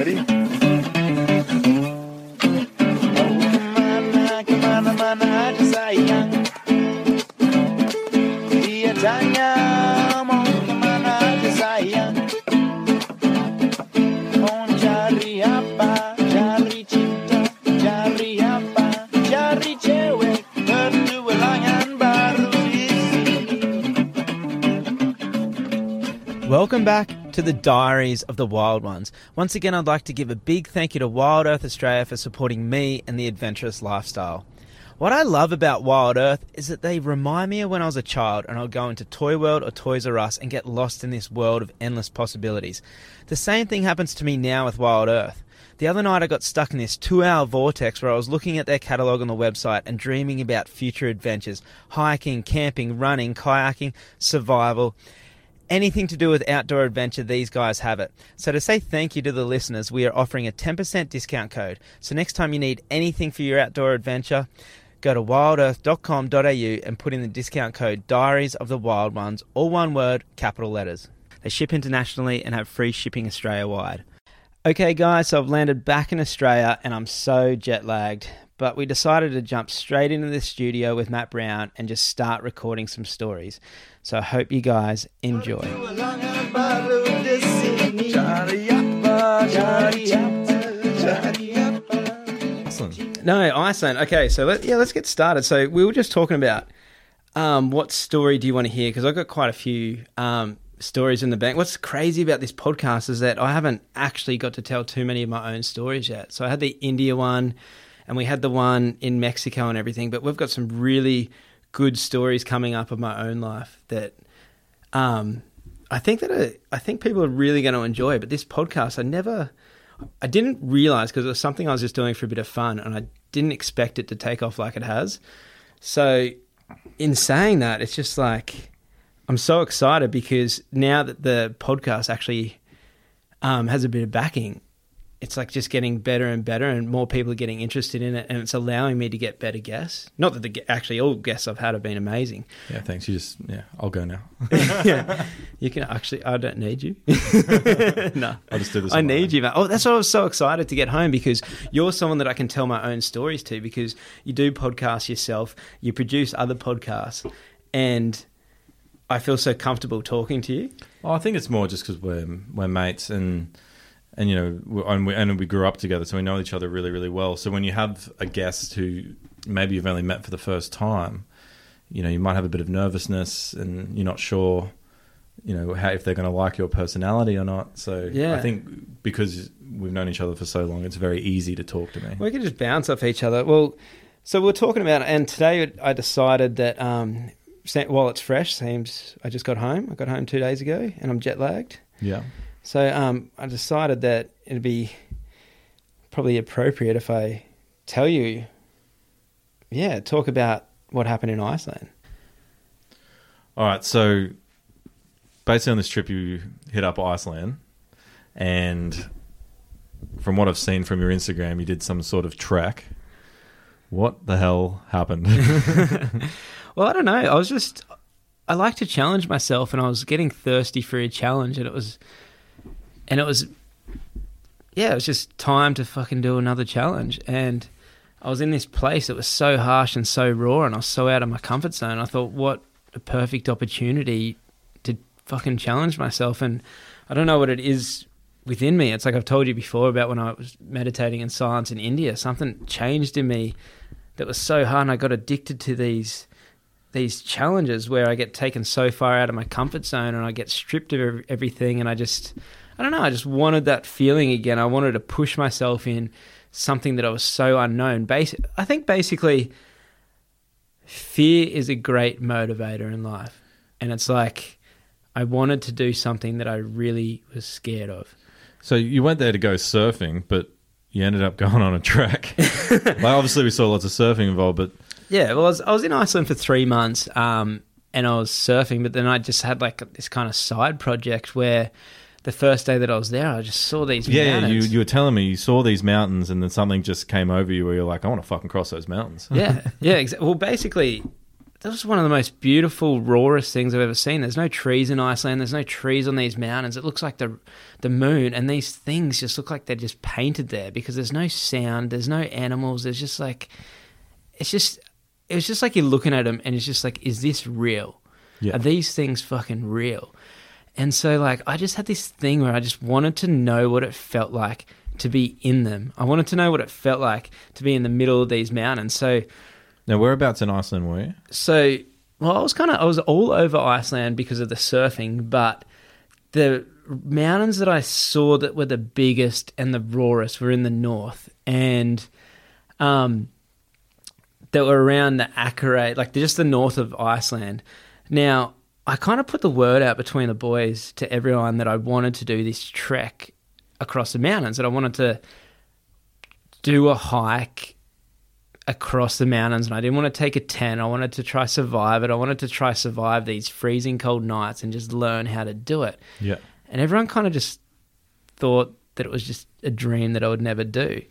Ready? Ke mana, ke mana, mana aja sayang? Dia tanya mau ke mana aja sayang? Mau cari apa, cari cinta Cari apa, cari cewek baru di sini. Welcome back to the Diaries of the Wild Ones. Once again, I'd like to give a big thank you to Wild Earth Australia for supporting me and the adventurous lifestyle. What I love about Wild Earth is that they remind me of when I was a child and I'd go into Toy World or Toys R Us and get lost in this world of endless possibilities. The same thing happens to me now with Wild Earth. The other night I got stuck in this two hour vortex where I was looking at their catalogue on the website and dreaming about future adventures hiking, camping, running, kayaking, survival anything to do with outdoor adventure, these guys have it. So to say thank you to the listeners, we are offering a 10% discount code. So next time you need anything for your outdoor adventure, go to wildearth.com.au and put in the discount code Diaries of the Wild Ones, all one word, capital letters. They ship internationally and have free shipping Australia wide. Okay, guys, so I've landed back in Australia and I'm so jet lagged. But we decided to jump straight into the studio with Matt Brown and just start recording some stories. So I hope you guys enjoy. Excellent. No, Iceland. Okay, so let, yeah, let's get started. So we were just talking about um, what story do you want to hear? Because I've got quite a few um, stories in the bank. What's crazy about this podcast is that I haven't actually got to tell too many of my own stories yet. So I had the India one, and we had the one in Mexico and everything. But we've got some really good stories coming up of my own life that um, I think that I, I think people are really going to enjoy. But this podcast, I never, I didn't realize because it was something I was just doing for a bit of fun, and I didn't expect it to take off like it has. So, in saying that, it's just like I'm so excited because now that the podcast actually um, has a bit of backing, it's like just getting better and better, and more people are getting interested in it, and it's allowing me to get better guests. Not that the actually all guests I've had have been amazing. Yeah, thanks. You just yeah, I'll go now. yeah, you can actually. I don't need you. no, I'll just do this. I need you, man. Oh, that's why I was so excited to get home because you're someone that I can tell my own stories to because you do podcasts yourself, you produce other podcasts, and I feel so comfortable talking to you. Well, I think it's more just because we're we're mates and and you know we- and we and we grew up together, so we know each other really really well. So when you have a guest who maybe you've only met for the first time, you know you might have a bit of nervousness and you're not sure, you know how if they're going to like your personality or not. So Yeah. I think because we've known each other for so long, it's very easy to talk to me. We can just bounce off each other. Well, so we're talking about, and today I decided that um, while it's fresh, seems I just got home. I got home two days ago, and I'm jet lagged. Yeah. So um, I decided that it'd be probably appropriate if I tell you, yeah, talk about what happened in Iceland. All right, so basically on this trip you hit up Iceland, and from what I've seen from your Instagram, you did some sort of trek. What the hell happened? Well, I don't know. I was just, I like to challenge myself, and I was getting thirsty for a challenge, and it was, and it was, yeah, it was just time to fucking do another challenge. And I was in this place that was so harsh and so raw, and I was so out of my comfort zone. I thought, what a perfect opportunity to fucking challenge myself. And I don't know what it is within me. It's like I've told you before about when I was meditating in silence in India. Something changed in me that was so hard, and I got addicted to these these challenges where I get taken so far out of my comfort zone and I get stripped of everything and I just I don't know I just wanted that feeling again. I wanted to push myself in something that I was so unknown. Basic I think basically fear is a great motivator in life. And it's like I wanted to do something that I really was scared of. So you went there to go surfing, but you ended up going on a trek. like obviously, we saw lots of surfing involved, but Yeah, well, I was, I was in Iceland for three months, um, and I was surfing, but then I just had like this kind of side project where the first day that I was there, I just saw these yeah, yeah, you you were telling me you saw these mountains, and then something just came over you where you're like, I want to fucking cross those mountains. yeah, yeah. Exa- well, basically, that was one of the most beautiful, rawest things I've ever seen. There's no trees in Iceland. There's no trees on these mountains. It looks like the the moon, and these things just look like they're just painted there because there's no sound. There's no animals. There's just like, it's just, it was just like you're looking at them, and it's just like, is this real? Yeah. Are these things fucking real? And so, like, I just had this thing where I just wanted to know what it felt like to be in them. I wanted to know what it felt like to be in the middle of these mountains. So, Now, whereabouts in Iceland were you? so well, I was kind of I was all over Iceland because of the surfing, but the mountains that I saw that were the biggest and the rawest were in the north, and um, that were around the Akureyri, like just the north of Iceland. Now, I kind of put the word out between the boys to everyone that I wanted to do this trek across the mountains, that I wanted to do a hike across the mountains and I didn't want to take a tent. I wanted to try survive it. I wanted to try survive these freezing cold nights and just learn how to do it. Yeah. And everyone kind of just thought that it was just a dream that I would never do.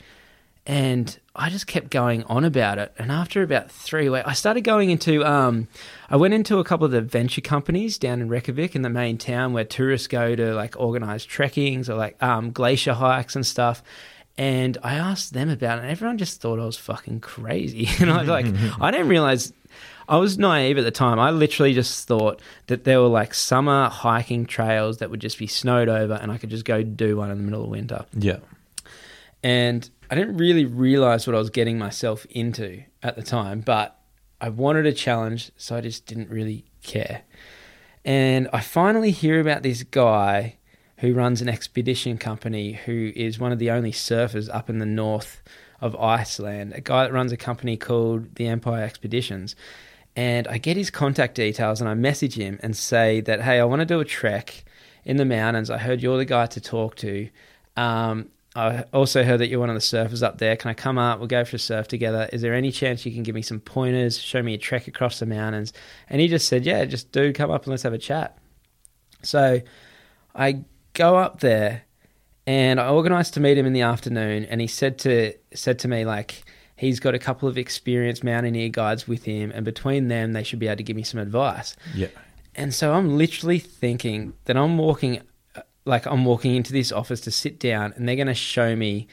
And I just kept going on about it. And after about three weeks, I started going into, um, I went into a couple of the venture companies down in Reykjavik in the main town where tourists go to like organize trekkings or like um, glacier hikes and stuff. And I asked them about it, and everyone just thought I was fucking crazy. And I was like, I didn't realize I was naive at the time. I literally just thought that there were like summer hiking trails that would just be snowed over, and I could just go do one in the middle of winter. Yeah. And I didn't really realize what I was getting myself into at the time, but I wanted a challenge, so I just didn't really care. And I finally hear about this guy who runs an expedition company who is one of the only surfers up in the north of Iceland, a guy that runs a company called the Empire Expeditions. And I get his contact details and I message him and say that, hey, I want to do a trek in the mountains. I heard you're the guy to talk to. Um, I also heard that you're one of the surfers up there. Can I come up? We'll go for a surf together. Is there any chance you can give me some pointers, show me a trek across the mountains? And he just said, yeah, just do come up and let's have a chat. So I go up there and I organized to meet him in the afternoon and he said to said to me like he's got a couple of experienced mountaineer guides with him and between them they should be able to give me some advice. Yeah. And so I'm literally thinking that I'm walking, like I'm walking into this office to sit down, and they're going to show me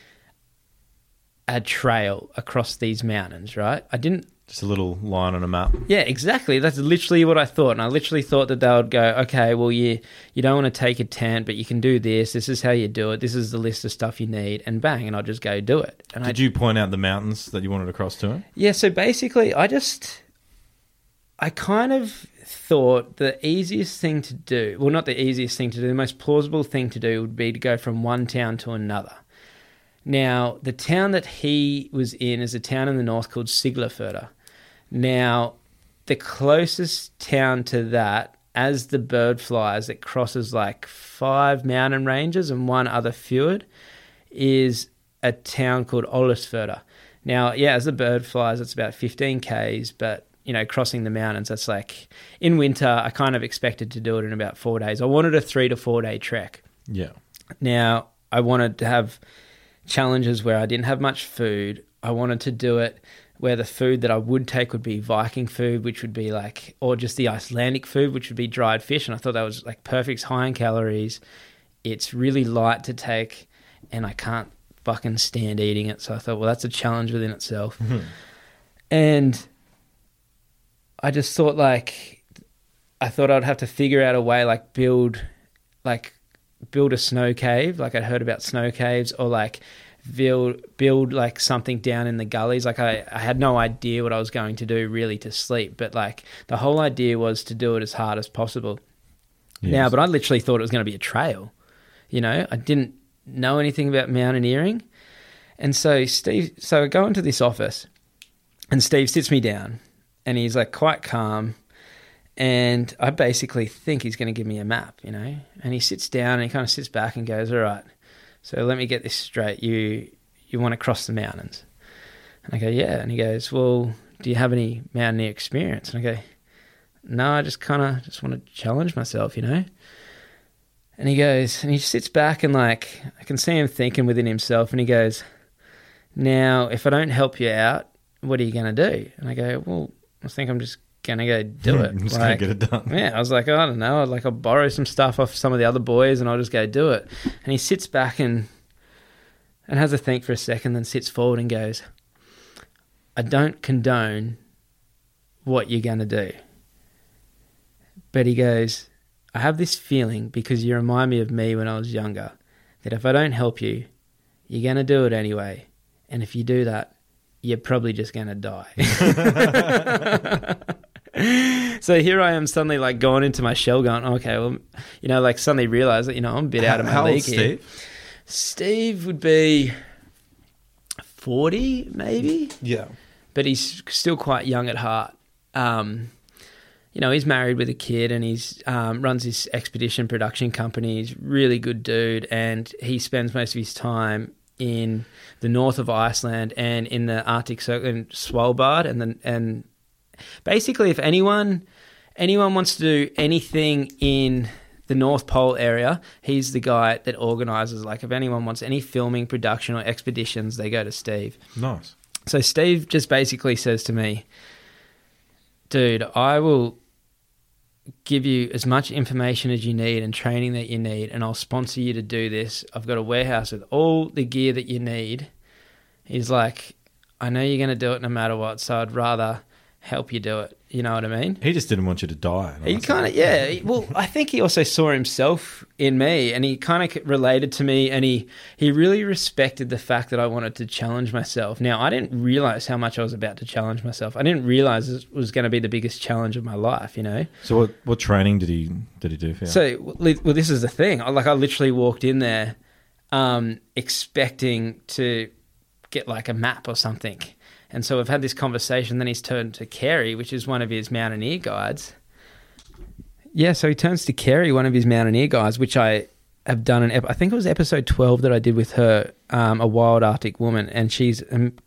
a trail across these mountains, right? I didn't. Just a little line on a map. Yeah, exactly. That's literally what I thought, and I literally thought that they would go, okay, well, you you don't want to take a tent, but you can do this. This is how you do it. This is the list of stuff you need, and bang, and I'll just go do it. And I Did you point out the mountains that you wanted to cross to him? yeah, so basically, I just, I kind of thought the easiest thing to do, well, not the easiest thing to do, the most plausible thing to do would be to go from one town to another. Now, the town that he was in is a town in the north called Siglufjörður. Now, the closest town to that, as the bird flies, it crosses like five mountain ranges and one other fjord, is a town called Olusfjörður. Now, yeah, as the bird flies, it's about 15 k's, but you know, crossing the mountains, that's like in winter. I kind of expected to do it in about four days. I wanted a three to four day trek. Yeah. Now, I wanted to have challenges where I didn't have much food. I wanted to do it where the food that I would take would be Viking food, which would be like, or just the Icelandic food, which would be dried fish. And I thought that was like perfect, high in calories. It's really light to take, and I can't fucking stand eating it. So I thought, well, that's a challenge within itself. Mm-hmm. And I just thought, like, I thought I'd have to figure out a way, like, build, like, build a snow cave. Like, I'd heard about snow caves, or like, build build like something down in the gullies. Like I, I had no idea what i was going to do really to sleep but like the whole idea was to do it as hard as possible. Now but i literally thought it was going to be a trail you know? I didn't know anything about mountaineering. And so steve so i go into this office and steve sits me down and he's like quite calm and i basically think he's going to give me a map you know and he sits down and he kind of sits back and goes all right so let me get this straight. You you want to cross the mountains? And I go, yeah. And he goes, well, do you have any mountaineer experience? And I go, no, I just kind of just want to challenge myself, you know. And he goes, and he sits back and like I can see him thinking within himself, and he goes, now if I don't help you out, what are you going to do? And I go, well, I think I'm just gonna go do it. I'm just Like, gonna get it done. yeah, I was like, oh, I don't know. I'd like I'll borrow some stuff off some of the other boys and I'll just go do it. And he sits back and and has a think for a second, then sits forward and goes, I don't condone what you're gonna do. But he goes, I have this feeling because you remind me of me when I was younger, that if I don't help you, you're gonna do it anyway. And if you do that, you're probably just gonna die. so here I am suddenly like going into my shell going, okay, well, you know, like suddenly realize that, you know, I'm a bit out of my How league here. Steve? Steve would be 40 maybe, Yeah. but he's still quite young at heart. Um, you know, he's married with a kid and he's um, runs his expedition production company. He's a really good dude, and he spends most of his time in the north of Iceland and in the Arctic Circle in Svalbard, and then and basically, if anyone anyone wants to do anything in the North Pole area, he's the guy that organizes. Like, if anyone wants any filming, production, or expeditions, they go to Steve. Nice. So Steve just basically says to me, "Dude, I will give you as much information as you need and training that you need, and I'll sponsor you to do this. I've got a warehouse with all the gear that you need." He's like, "I know you're going to do it no matter what, so I'd rather help you do it." You know what I mean? He just didn't want you to die. He kind of, yeah. he- Well, I think he also saw himself in me, and he kind of related to me, and he he really respected the fact that I wanted to challenge myself. Now, I didn't realize how much I was about to challenge myself. I didn't realize it was going to be the biggest challenge of my life. You know. So what what training did he did he do for you? So, well, well, this is the thing. Like, I literally walked in there, um, expecting to get like a map or something. And so we've had this conversation. Then he's turned to Kerry, which is one of his mountaineer guides. Yeah, so he turns to Kerry, one of his mountaineer guides, which I have done an. Ep- I think it was episode twelve that I did with her, um, a wild Arctic woman, and she's an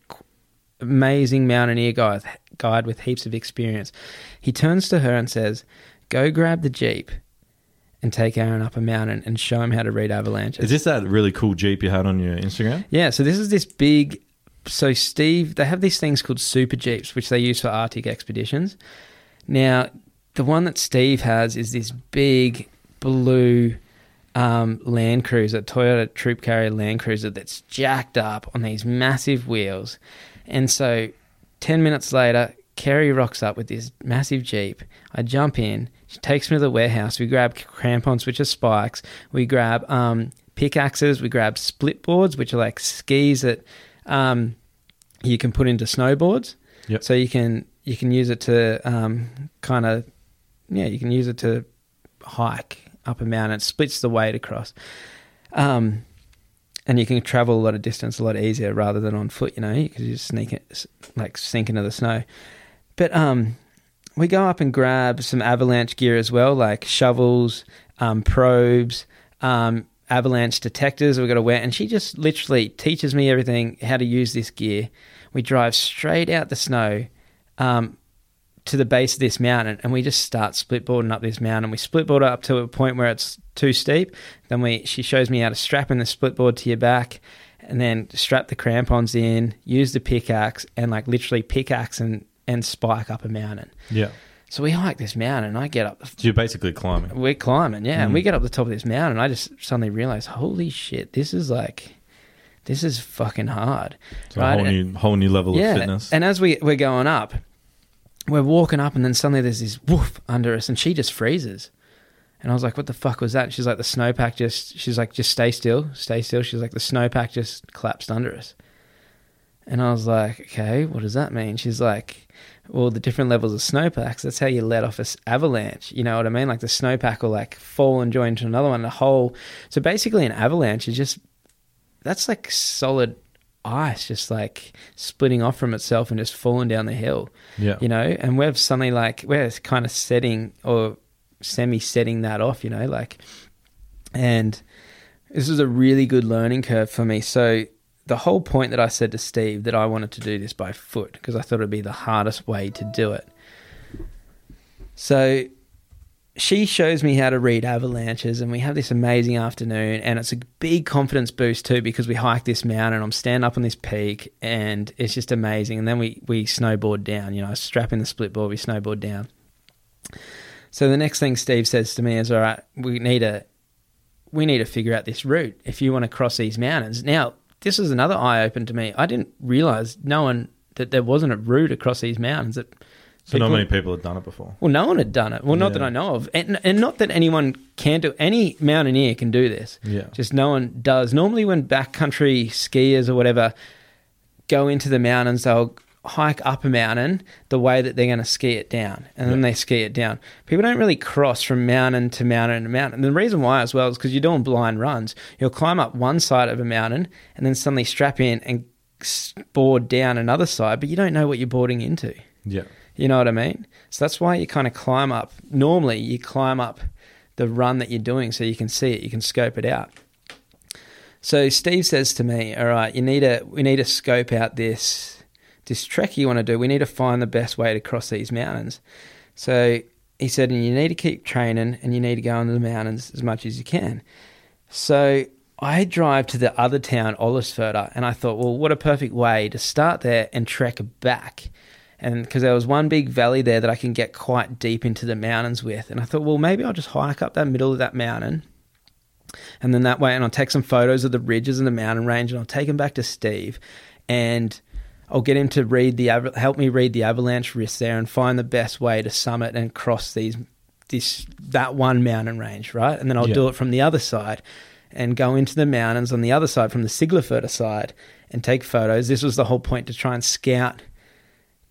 amazing mountaineer guide, guide with heaps of experience. He turns to her and says, "Go grab the jeep." And take Aaron up a mountain and show him how to read avalanches. Is this that really cool Jeep you had on your Instagram? Yeah, so this is this big. So Steve, they have these things called super jeeps, which they use for Arctic expeditions. Now, the one that Steve has is this big blue um, Land Cruiser, Toyota Troop Carrier Land Cruiser, that's jacked up on these massive wheels. And so, ten minutes later, Kerry rocks up with this massive jeep. I jump in. She takes me to the warehouse. We grab crampons, which are spikes. We grab um, pickaxes. We grab split boards, which are like skis that um, you can put into snowboards. Yep. So you can you can use it to um, kind of yeah you can use it to hike up a mountain. It splits the weight across. Um, and you can travel a lot of distance a lot easier rather than on foot. You know, because you just sneak it, like sink into the snow. But um, we go up and grab some avalanche gear as well, like shovels, um, probes, um, avalanche detectors. We've got to wear, and she just literally teaches me everything how to use this gear. We drive straight out the snow um, to the base of this mountain, and we just start splitboarding up this mountain. We splitboard up to a point where it's too steep. Then we she shows me how to strap in the splitboard to your back, and then strap the crampons in, use the pickaxe, and like literally pickaxe and and spike up a mountain. Yeah. So we hike this mountain, and I get up. So you're basically climbing. We're climbing, yeah, and Mm. we get up the top of this mountain. And I just suddenly realize, holy shit, this is like, this is fucking hard, It's a whole new whole new level of fitness. and as we we're going up, we're walking up, and then suddenly there's this woof under us, and she just freezes. And I was like, "What the fuck was that?" And she's like, "The snowpack just." She's like, "Just stay still, stay still." She's like, "The snowpack just collapsed under us." And I was like, "Okay, what does that mean?" She's like, "Well, the different levels of snowpacks. That's how you let off a s- avalanche. You know what I mean? Like the snowpack will like fall and join to another one. The whole. So basically, an avalanche is just that's like solid ice, just like splitting off from itself and just falling down the hill yeah. you know and we've suddenly like we're kind of setting or semi setting that off you know like and this was a really good learning curve for me so the whole point that i said to steve that i wanted to do this by foot because i thought it'd be the hardest way to do it so she shows me how to read avalanches, and we have this amazing afternoon. And it's a big confidence boost too because we hike this mountain. I'm standing up on this peak, and it's just amazing. And then we we snowboard down. You know, strap in the split board, we snowboard down. So the next thing Steve says to me is, "All right, we need to we need to figure out this route if you want to cross these mountains." Now, this is another eye open to me. I didn't realize no one that there wasn't a route across these mountains. That So not many people had done it before. well, no one had done it. Well, not that I know of, and, and not that anyone can do. Any mountaineer can do this. Yeah. Just no one does. Normally, when backcountry skiers or whatever go into the mountains, they'll hike up a mountain the way that they're going to ski it down, and then they ski it down. People don't really cross from mountain to mountain to mountain. And the reason why, as well, is because you're doing blind runs. You'll climb up one side of a mountain and then suddenly strap in and board down another side, but you don't know what you're boarding into. Yeah. You know what I mean? So that's why you kind of climb up. Normally, you climb up the run that you're doing so you can see it, you can scope it out. So Steve says to me, "All right, you need to we need to scope out this this trek you want to do. We need to find the best way to cross these mountains." So he said, "And you need to keep training, and you need to go into the mountains as much as you can." So I drive to the other town, Ollisförda, and I thought, well, what a perfect way to start there and trek back. And because there was one big valley there that I can get quite deep into the mountains with. And I thought, well, maybe I'll just hike up that middle of that mountain. And then that way, and I'll take some photos of the ridges and the mountain range, and I'll take them back to Steve, and I'll get him to read the help me read the avalanche risk there and find the best way to summit and cross these this that one mountain range, right? And then I'll Yeah. do it from the other side and go into the mountains on the other side from the Siglafjorda side and take photos. This was the whole point to try and scout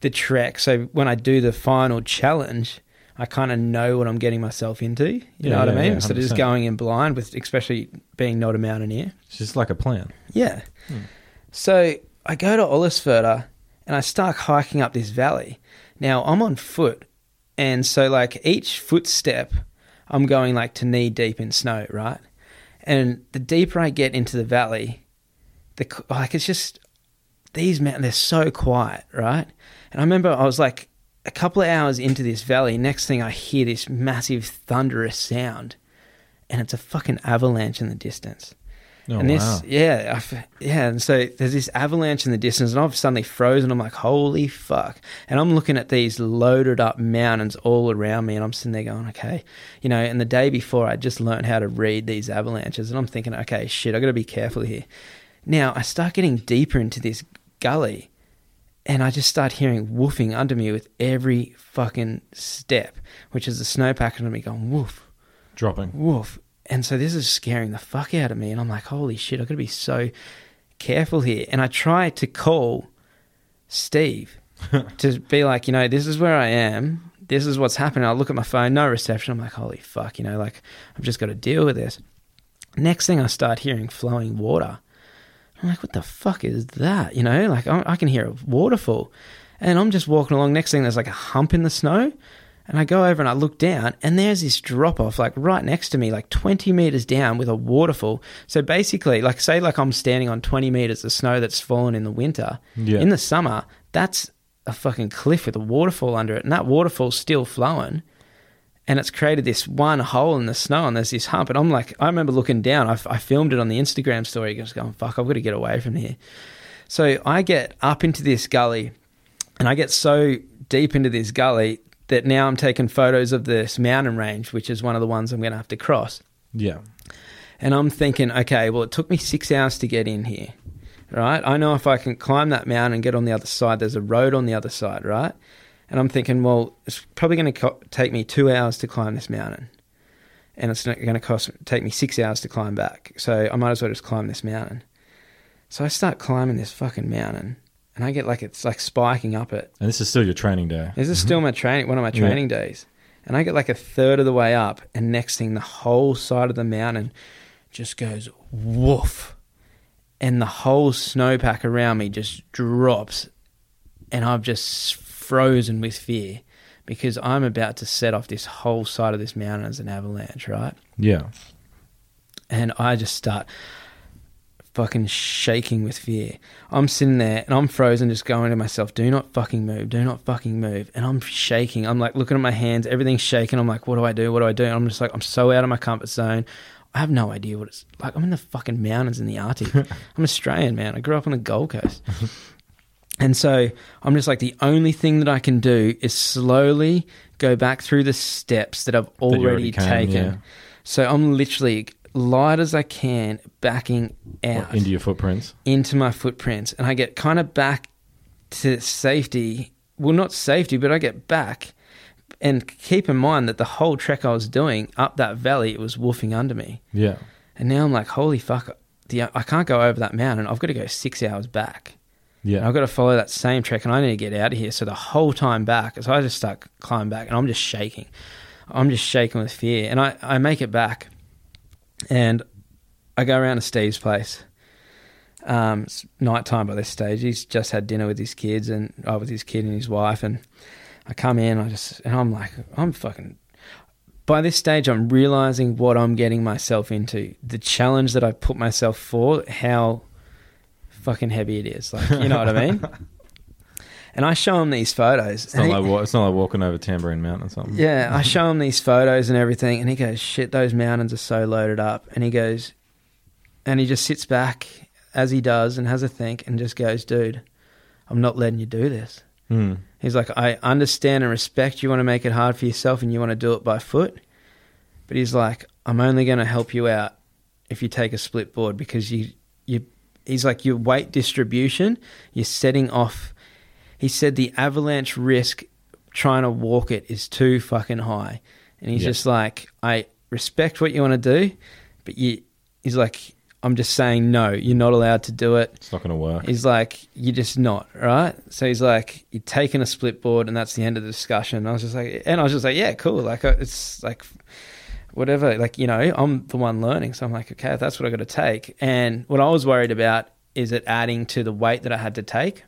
the trek. So when I do the final challenge, I kind of know what I'm getting myself into. You Yeah, know what yeah, I mean? Instead of just going in blind with, especially being not a mountaineer. It's just like a plan. Yeah. Hmm. So I go to Ollisförda and I start hiking up this valley. Now I'm on foot, and so like each footstep, I'm going like to knee deep in snow, right? And the deeper I get into the valley, the like it's just these mountains they're so quiet, right? And I remember I was like a couple of hours into this valley. Next thing I hear this massive thunderous sound, and it's a fucking avalanche in the distance. Oh, and this, wow. yeah, I yeah, and so there's this avalanche in the distance, and I've suddenly frozen. I'm like, holy fuck! And I'm looking at these loaded up mountains all around me, and I'm sitting there going, okay, you know. And the day before, I just learned how to read these avalanches, and I'm thinking, okay, shit, I got to be careful here. Now I start getting deeper into this gully, and I just start hearing woofing under me with every fucking step, which is the snowpack under me going woof Dropping. woof. And so this is scaring the fuck out of me. And I'm like, holy shit, I've got to be so careful here. And I try to call Steve to be like, you know, this is where I am. This is what's happening. I look at my phone, no reception. I'm like, holy fuck, you know, like I've just got to deal with this. Next thing I start hearing flowing water. I'm like, what the fuck is that? You know, like I, I can hear a waterfall. And I'm just walking along. Next thing, there's like a hump in the snow. And I go over and I look down, and there's this drop off, like right next to me, like 20 meters down with a waterfall. So basically, like, say, like I'm standing on 20 meters of snow that's fallen in the winter. Yeah. In the summer, that's a fucking cliff with a waterfall under it. And that waterfall's still flowing. And it's created this one hole in the snow, and there's this hump. And I'm like, I remember looking down. I, I filmed it on the Instagram story, just going, fuck, I've got to get away from here. So I get up into this gully, and I get so deep into this gully that now I'm taking photos of this mountain range, which is one of the ones I'm going to have to cross. Yeah. And I'm thinking, okay, well, it took me six hours to get in here, right? I know if I can climb that mountain and get on the other side, there's a road on the other side, right? And I'm thinking, well, it's probably going to co- take me two hours to climb this mountain. And it's going to cost take me six hours to climb back. So I might as well just climb this mountain. So I start climbing this fucking mountain, and I get like it's like spiking up it. And this is still your training day. This is still mm-hmm. my training, one of my Yeah. training days. And I get like a third of the way up, and next thing, the whole side of the mountain just goes woof. And the whole snowpack around me just drops. And I'm just frozen with fear because I'm about to set off this whole side of this mountain as an avalanche, right? Yeah. and I just start fucking shaking with fear. I'm sitting there and I'm frozen, just going to myself, do not fucking move, do not fucking move. And I'm shaking. I'm like looking at my hands, everything's shaking. I'm like, what do I do? What do I do? And I'm just like, I'm so out of my comfort zone. I have no idea what it's like. I'm in the fucking mountains in the Arctic. I'm Australian, man. I grew up on the Gold Coast. And so I'm just like, the only thing that I can do is slowly go back through the steps that I've already, already came, taken. yeah. So I'm literally light as I can backing out What, into your footprints. into my footprints and I get kind of back to safety. Well, not safety, but I get back. And keep in mind that the whole trek I was doing up that valley, it was woofing under me. Yeah. And now I'm like, holy fuck, the, I can't go over that mountain. I've got to go six hours back. And Yeah. I've got to follow that same trek and I need to get out of here. So the whole time back, so I just start climbing back and I'm just shaking. I'm just shaking with fear. And I, I make it back and I go around to Steve's place. Um, it's nighttime by this stage. He's just had dinner with his kids and uh, with his kid and his wife. And I come in, I just, and I'm like, I'm fucking. By this stage, I'm realizing what I'm getting myself into. The challenge that I put myself for, how fucking heavy it is. Like, you know what I mean? And I show him these photos. It's not, he- like, it's not like walking over Tamborine Mountain or something. yeah, I show him these photos and everything, and he goes, "Shit, those mountains are so loaded up." And he goes, and he just sits back as he does and has a think, and just goes, "Dude, I'm not letting you do this." Hmm. He's like, "I understand and respect you want to make it hard for yourself, and you want to do it by foot, but he's like, I'm only going to help you out if you take a split board because you you." He's like, your weight distribution, you're setting off. He said the avalanche risk trying to walk it is too fucking high. And he's Yeah. just like, I respect what you want to do, but you, he's like, I'm just saying, no, you're not allowed to do it. It's not going to work. He's like, you're just not, right? So he's like, you're taking a split board, and that's the end of the discussion. And I was just like, and I was just like, yeah, cool. Like, it's like, whatever. Like, you know, I'm the one learning. So I'm like, okay, that's what I got to take. And what I was worried about is it adding to the weight that I had to take.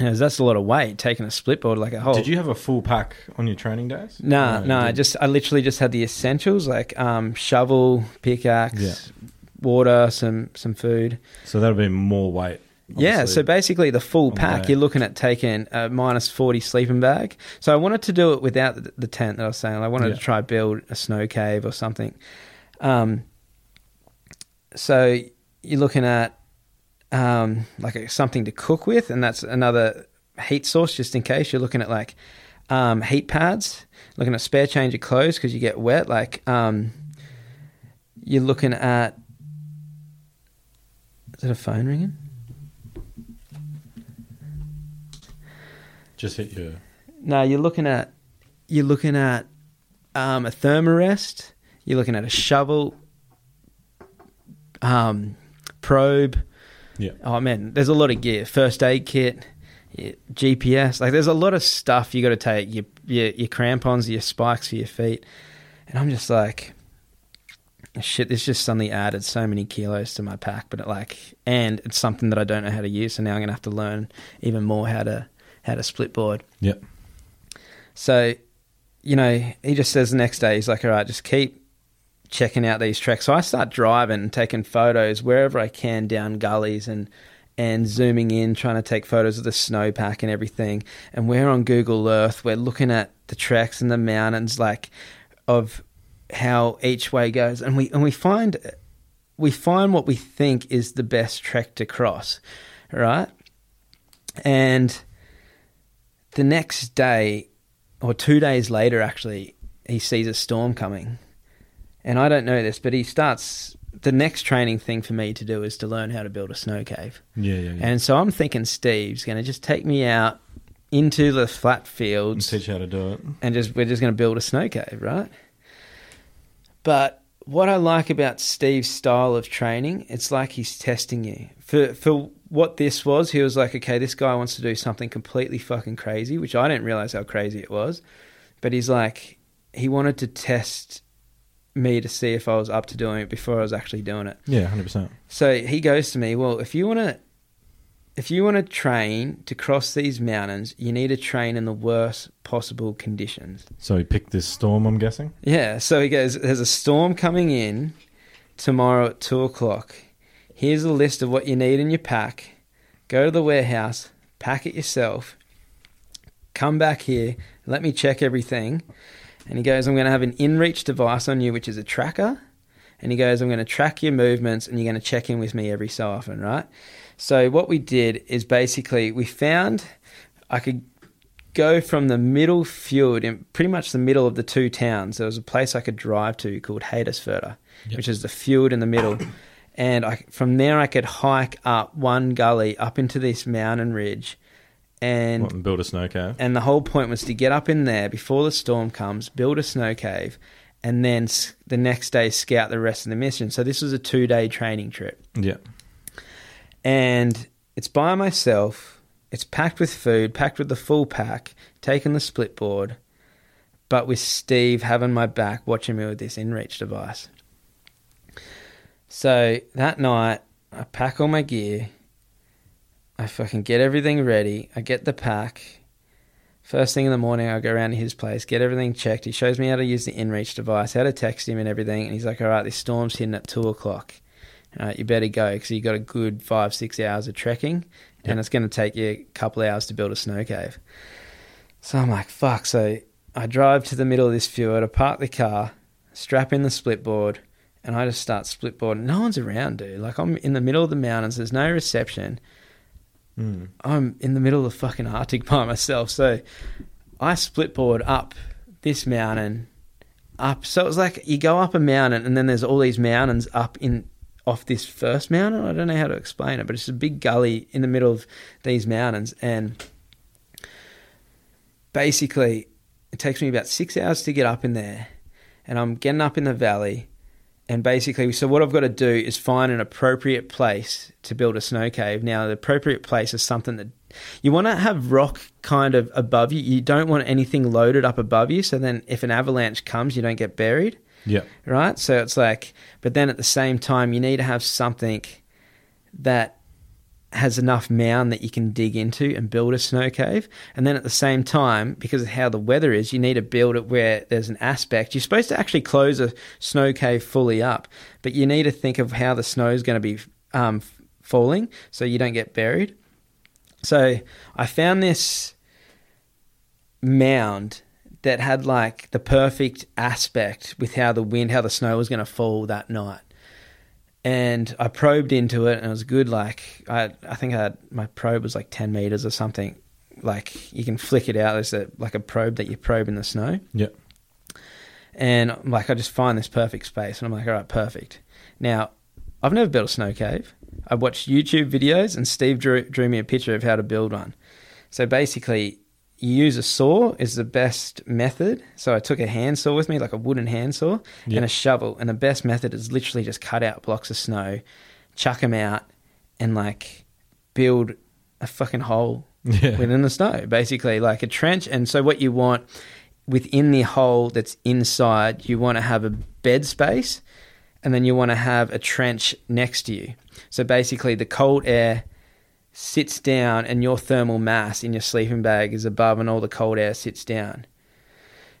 And that's a lot of weight, taking a split board like a whole. Did you have a full pack on your training days? Nah, No, no, I just I literally just had the essentials like um, shovel, pickaxe, Yeah. water, some some food. So that'll be more weight. Yeah, so basically the full on the pack, you're looking at taking a minus 40 sleeping bag. So I wanted to do it without the, the tent that I was saying. I wanted Yeah. to try build a snow cave or something. Um, so you're looking at um, like a, something to cook with, and that's another heat source just in case. You're looking at like um, heat pads, looking at spare change of clothes because you get wet. Like um, you're looking at. Is that a phone ringing? just hit your. No, you're looking at you're looking at um, a thermarest. You're looking at a shovel, um, probe. Yeah. Oh man, there's a lot of gear. First aid kit, GPS. Like there's a lot of stuff you got to take. Your, your your crampons, your spikes for your feet, and I'm just like, shit. This just suddenly added so many kilos to my pack. But it like, and it's something that I don't know how to use. So now I'm gonna have to learn even more how to how to split board. Yep. So, you know, he just says the next day, he's like, all right, just keep checking out these tracks. So I start driving and taking photos wherever I can down gullies and and zooming in, trying to take photos of the snowpack and everything. And we're on Google Earth. We're looking at the tracks and the mountains, like of how each way goes, and we and we find we find what we think is the best trek to cross, right? And the next day, or two days later, actually, he sees a storm coming. And I don't know this, but he starts. The next training thing for me to do is to learn how to build a snow cave. Yeah, yeah, yeah. And so I'm thinking Steve's going to just take me out into the flat And fields teach you how to do it. and just we're just going to build a snow cave, right? But what I like about Steve's style of training, it's like he's testing you. For for what this was, he was like, okay, this guy wants to do something completely fucking crazy, which I didn't realize how crazy it was. But he's like, he wanted to test me to see if I was up to doing it before I was actually doing it. Yeah, hundred percent. So he goes to me, well, if you want to if you want to train to cross these mountains, you need to train in the worst possible conditions. So he picked this storm. I'm guessing. Yeah, so he goes, there's a storm coming in tomorrow at two o'clock. Here's a list of what you need in your pack. Go to the warehouse, pack it yourself. Come back here, let me check everything. And he goes, I'm going to have an in-reach device on you, which is a tracker. And he goes, I'm going to track your movements, and you're going to check in with me every so often, right? So what we did is basically we found I could go from the middle field in pretty much the middle of the two towns. There was a place I could drive to called Héðinsfjörður, Yep. which is the field in the middle. and I, from there, I could hike up one gully up into this mountain ridge. And What, and build a snow cave. and the whole point was to get up in there before the storm comes, build a snow cave, and then s- the next day scout the rest of the mission. So this was a two day training trip. Yeah. And it's by myself, it's packed with food, packed with the full pack, taking the split board, but with Steve having my back, watching me with this InReach device. So that night, I pack all my gear. I fucking get everything ready. I get the pack. First thing in the morning, I go around to his place, get everything checked. He shows me how to use the InReach device, how to text him and everything. And he's like, all right, this storm's hitting at two o'clock. All right, you better go because you got a good five, six hours of trekking. And it's going to take you a couple of hours to build a snow cave. So I'm like, fuck. So I drive to the middle of this fjord, I park the car, strap in the split board, and I just start split boarding. No one's around, dude. Like I'm in the middle of the mountains. There's no reception. Mm. I'm in the middle of the fucking Arctic by myself. So I split board up this mountain, up. So it was like you go up a mountain, and then there's all these mountains up in off this first mountain. I don't know how to explain it, but it's a big gully in the middle of these mountains, and basically it takes me about six hours to get up in there, and I'm getting up in the valley. And basically, so what I've got to do is find an appropriate place to build a snow cave. Now, the appropriate place is something that you want to have rock kind of above you. You don't want anything loaded up above you. So then, if an avalanche comes, you don't get buried, Yeah. right? So it's like, but then at the same time, you need to have something that has enough mound that you can dig into and build a snow cave. And then at the same time, because of how the weather is, you need to build it where there's an aspect. You're supposed to actually close a snow cave fully up, but you need to think of how the snow is going to be um, falling so you don't get buried. So I found this mound that had like the perfect aspect with how the wind, how the snow was going to fall that night and I probed into it, and it was good. Like I, I think I had, my probe was like ten meters or something. Like you can flick it out. There's a, like a probe that you probe in the snow, Yeah. and like I just find this perfect space, and I'm like, all right, perfect. Now, I've never built a snow cave. I watched YouTube videos, and Steve drew drew me a picture of how to build one. So basically, you use a saw is the best method. So I took a handsaw with me, like a wooden handsaw, Yeah. and a shovel. And the best method is literally just cut out blocks of snow, chuck them out, and like build a fucking hole Yeah. within the snow, basically like a trench. And so what you want within the hole that's inside, you want to have a bed space, and then you want to have a trench next to you. So basically, the cold air sits down, and your thermal mass in your sleeping bag is above, and all the cold air sits down.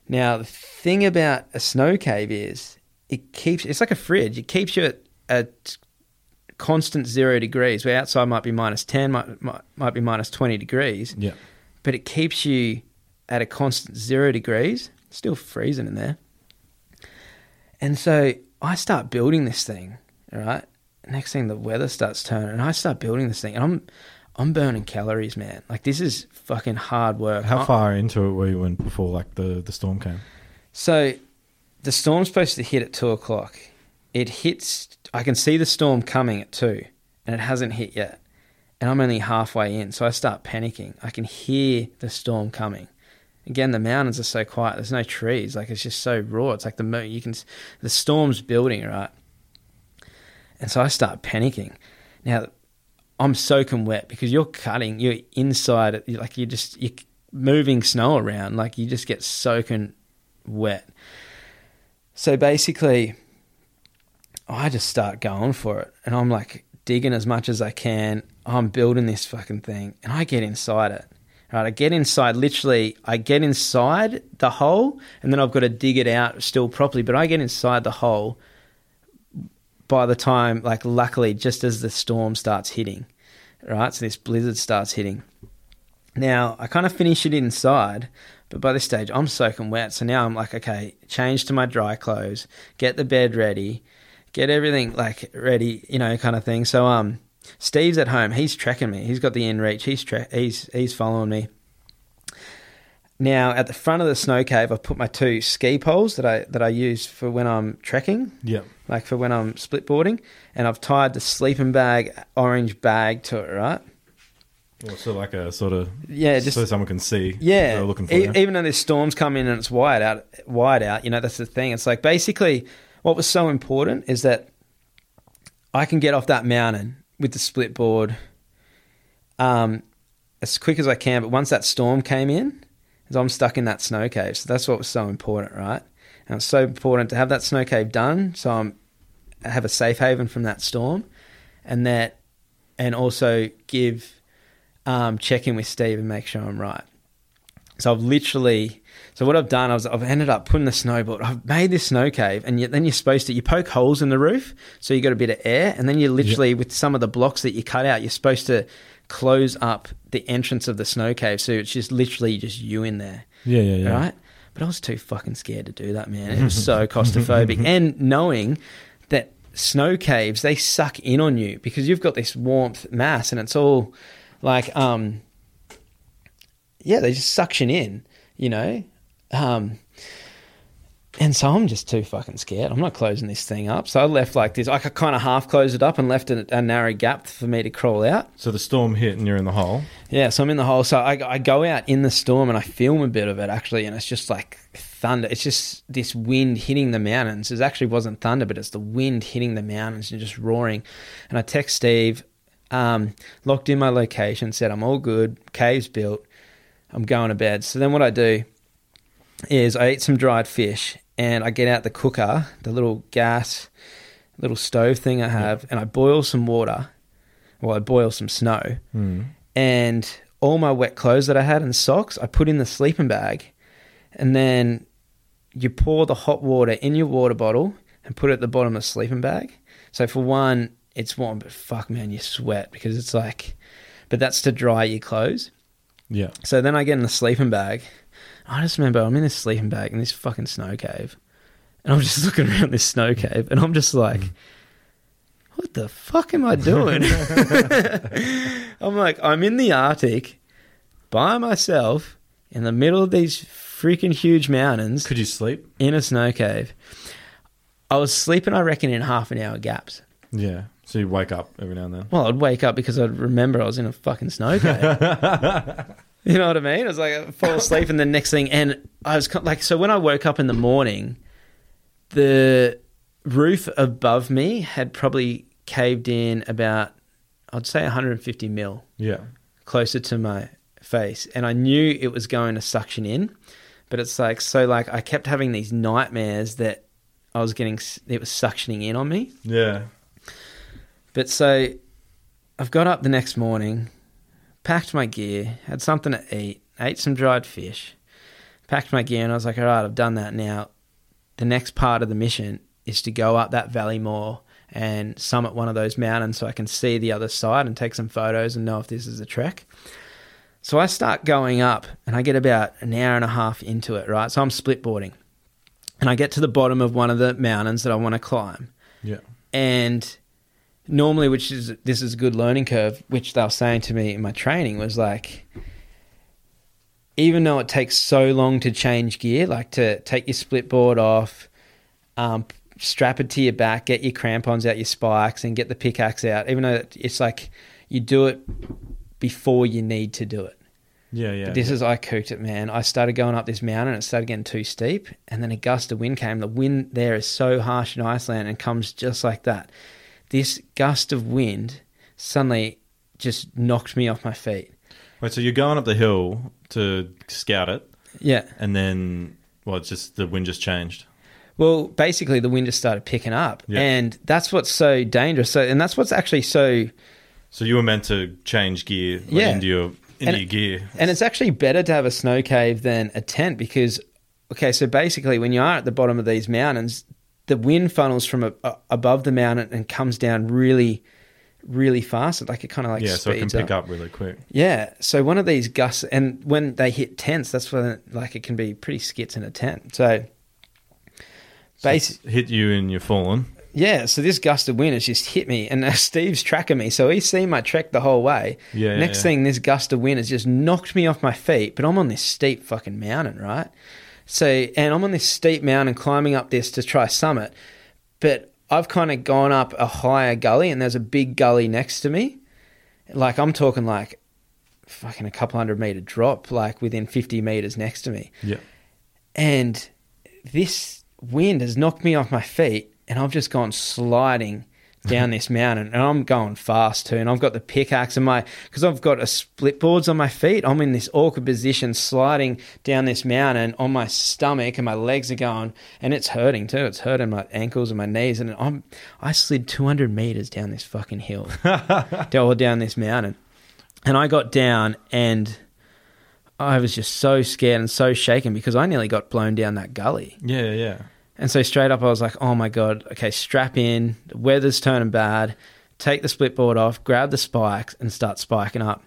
Now, the thing about a snow cave is it keeps it's like a fridge. It keeps you at, at constant zero degrees, where outside might be minus 10, might, might, might be minus 20 degrees, Yeah. but it keeps you at a constant zero degrees, still freezing in there. And so I start building this thing, all right? Next thing, the weather starts turning, and I start building this thing, and I'm I'm burning calories, man. Like this is fucking hard work. How I- far into it were you when before like the the storm came? So the storm's supposed to hit at two o'clock. It hits. I can see the storm coming at two, and it hasn't hit yet. And I'm only halfway in, so I start panicking. I can hear the storm coming. Again, the mountains are so quiet. There's no trees. Like it's just so raw. It's like the you can the storm's building, right? And so I start panicking. Now I'm soaking wet because you're cutting. You're inside. it, Like you're just you're moving snow around. Like you just get soaking wet. So basically, I just start going for it, and I'm like digging as much as I can. I'm building this fucking thing, and I get inside it. Right, I get inside. Literally, I get inside the hole, and then I've got to dig it out still properly. But I get inside the hole by the time, like, luckily, just as the storm starts hitting, right? So this blizzard starts hitting. Now, I kind of finish it inside, but by this stage, I'm soaking wet. So now I'm like, okay, change to my dry clothes, get the bed ready, get everything like ready, you know, kind of thing. So, um, Steve's at home. He's trekking me. He's got the in reach. He's tre- he's he's following me. Now, at the front of the snow cave, I've put my two ski poles that I that I use for when I'm trekking Yeah. Like for when I'm split boarding, and I've tied the sleeping bag orange bag to it, right? Well, so like a sort of Yeah, just so someone can see. yeah. Looking for E- even though there's storms coming in and it's wide out, wide out, you know that's the thing. It's like basically what was so important is that I can get off that mountain with the split board um, as quick as I can. But once that storm came in, I'm stuck in that snow cave. So that's what was so important, right? And it's so important to have that snow cave done, so I'm I have a safe haven from that storm, and that, and also give um, check in with Steve and make sure I'm right. So I've literally, so what I've done, I was, I've ended up putting the snowboard. I've made this snow cave, and you, then you're supposed to you poke holes in the roof, so you got a bit of air, and then you literally with some of the blocks that you cut out, you're supposed to close up the entrance of the snow cave, so it's just literally just you in there, yeah, yeah, yeah. right? But I was too fucking scared to do that, man. It was so claustrophobic, and knowing that snow caves they suck in on you because you've got this warmth mass, and it's all like um yeah, they just suction in, you know. Um, and so I'm just too fucking scared. I'm not closing this thing up. So I left like this. I kind of half closed it up and left a, a narrow gap for me to crawl out. So the storm hit and you're in the hole. Yeah, so I'm in the hole. So I, I go out in the storm and I film a bit of it actually, and it's just like thunder. It's just this wind hitting the mountains. It actually wasn't thunder, but it's the wind hitting the mountains and just roaring. And I text Steve, um, locked in my location, said I'm all good, cave's built, I'm going to bed. So then what I do is I eat some dried fish and I get out the cooker, the little gas, little stove thing I have, and I boil some water. Well, I boil some snow Mm. and all my wet clothes that I had and socks, I put in the sleeping bag, and then you pour the hot water in your water bottle and put it at the bottom of the sleeping bag. So for one, it's warm, but fuck man, you sweat because it's like, but that's to dry your clothes. Yeah. So then I get in the sleeping bag. I just remember I'm in a sleeping bag in this fucking snow cave, and I'm just looking around this snow cave, and I'm just like, what the fuck am I doing? I'm like, I'm in the Arctic by myself in the middle of these freaking huge mountains Could you sleep? in a snow cave. I was sleeping, I reckon, in half an hour gaps. Yeah. So you wake up every now and then. Well, I'd wake up because I'd remember I was in a fucking snow cave. you know what I mean? I was like, I fall asleep, and the next thing, and I was like, so when I woke up in the morning, the roof above me had probably caved in about, I'd say 150 mil Yeah. closer to my face, and I knew it was going to suction in, but it's like, so like, I kept having these nightmares that I was getting, it was suctioning in on me. Yeah. But so I've got up the next morning, packed my gear, had something to eat, ate some dried fish, packed my gear, and I was like, all right, I've done that. Now, the next part of the mission is to go up that valley more and summit one of those mountains so I can see the other side and take some photos and know if this is a trek. So I start going up and I get about an hour and a half into it, right? So I'm split boarding. And I get to the bottom of one of the mountains that I want to climb Yeah. and normally which is this is a good learning curve which they were saying to me in my training was like even though it takes so long to change gear like to take your split board off um, strap it to your back get your crampons out your spikes and get the pickaxe out even though it's like you do it before you need to do it Yeah. Yeah. but this is I cooked it, man. I started going up this mountain, and it started getting too steep, and then a gust of wind came. The wind there is so harsh in Iceland and comes just like that. This gust of wind suddenly just knocked me off my feet. Wait. So you're going up the hill to scout it, Yeah. and then well, it's just the wind just changed. Well, basically the wind just started picking up. Yeah. And that's what's so dangerous. So and that's what's actually so So you were meant to change gear like, Yeah. into your into And your gear. And it's actually better to have a snow cave than a tent because, okay, so basically, when you are at the bottom of these mountains, the wind funnels from a, a- above the mountain and comes down really, really fast. Like it kind of like yeah, so it can pick up really quick. Yeah. So one of these gusts, and when they hit tents, that's when like it can be pretty skits in a tent. So, So basi- hit you and you're falling. yeah. So this gust of wind has just hit me, and Steve's tracking me, so he's seen my trek the whole way. Yeah. yeah, Next yeah. thing, this gust of wind has just knocked me off my feet, but I'm on this steep fucking mountain, right? So, and I'm on this steep mountain climbing up this to try summit, but I've kind of gone up a higher gully, and there's a big gully next to me. Like I'm talking like fucking a couple hundred meter drop, like within 50 meters next to me, Yeah. and this wind has knocked me off my feet, and I've just gone sliding down mm-hmm. this mountain, and I'm going fast too. And I've got the pickaxe and my because I've got a split boards on my feet. I'm in this awkward position, sliding down this mountain on my stomach, and my legs are going, and it's hurting too. It's hurting my ankles and my knees, and I'm I slid 200 meters down this fucking hill, or down this mountain, and I got down and. I was just so scared and so shaken because I nearly got blown down that gully. Yeah, yeah, yeah. And so straight up, I was like, oh my God, okay, strap in. The weather's turning bad. Take the split board off, grab the spikes, and start spiking up.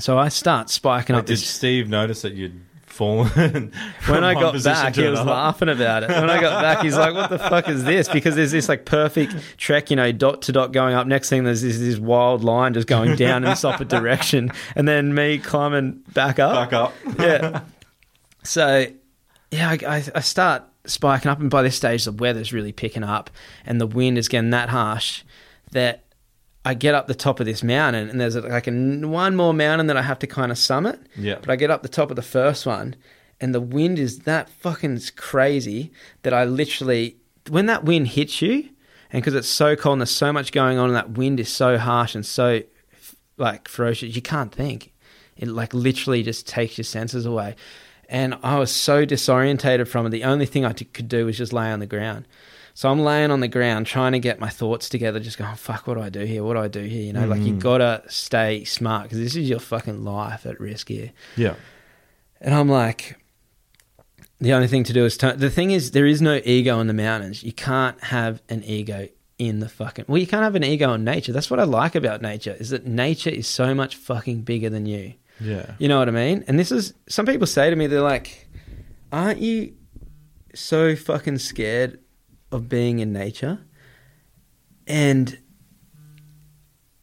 So I start spiking Wait, up did this. Steve notice that you'd fallen? When I got back, he was laughing about it. When I got back, he's like, "What the fuck is this?" Because there's this like perfect trek, you know, dot to dot going up. Next thing, there's this, this wild line just going down in this opposite direction, and then me climbing back up. Back up. yeah. So, yeah, I, I, I start spiking up, and by this stage, the weather's really picking up, and the wind is getting that harsh that I get up the top of this mountain, and there's like a, one more mountain that I have to kind of summit. Yeah. But I get up the top of the first one, and the wind is that fucking crazy that I literally, when that wind hits you, and because it's so cold and there's so much going on, and that wind is so harsh and so like ferocious, you can't think. It like literally just takes your senses away. And I was so disorientated from it. The only thing I t- could do was just lay on the ground. So I'm laying on the ground trying to get my thoughts together, just going, fuck, what do I do here? What do I do here? You know, like you Mhm. gotta stay smart because this is your fucking life at risk here. Yeah. And I'm like, the only thing to do is turn. The thing is, there is no ego in the mountains. You can't have an ego in the fucking. Well, you can't have an ego in nature. That's what I like about nature is that nature is so much fucking bigger than you. Yeah. You know what I mean? And this is some people say to me, they're like, "Aren't you so fucking scared of being in nature?" And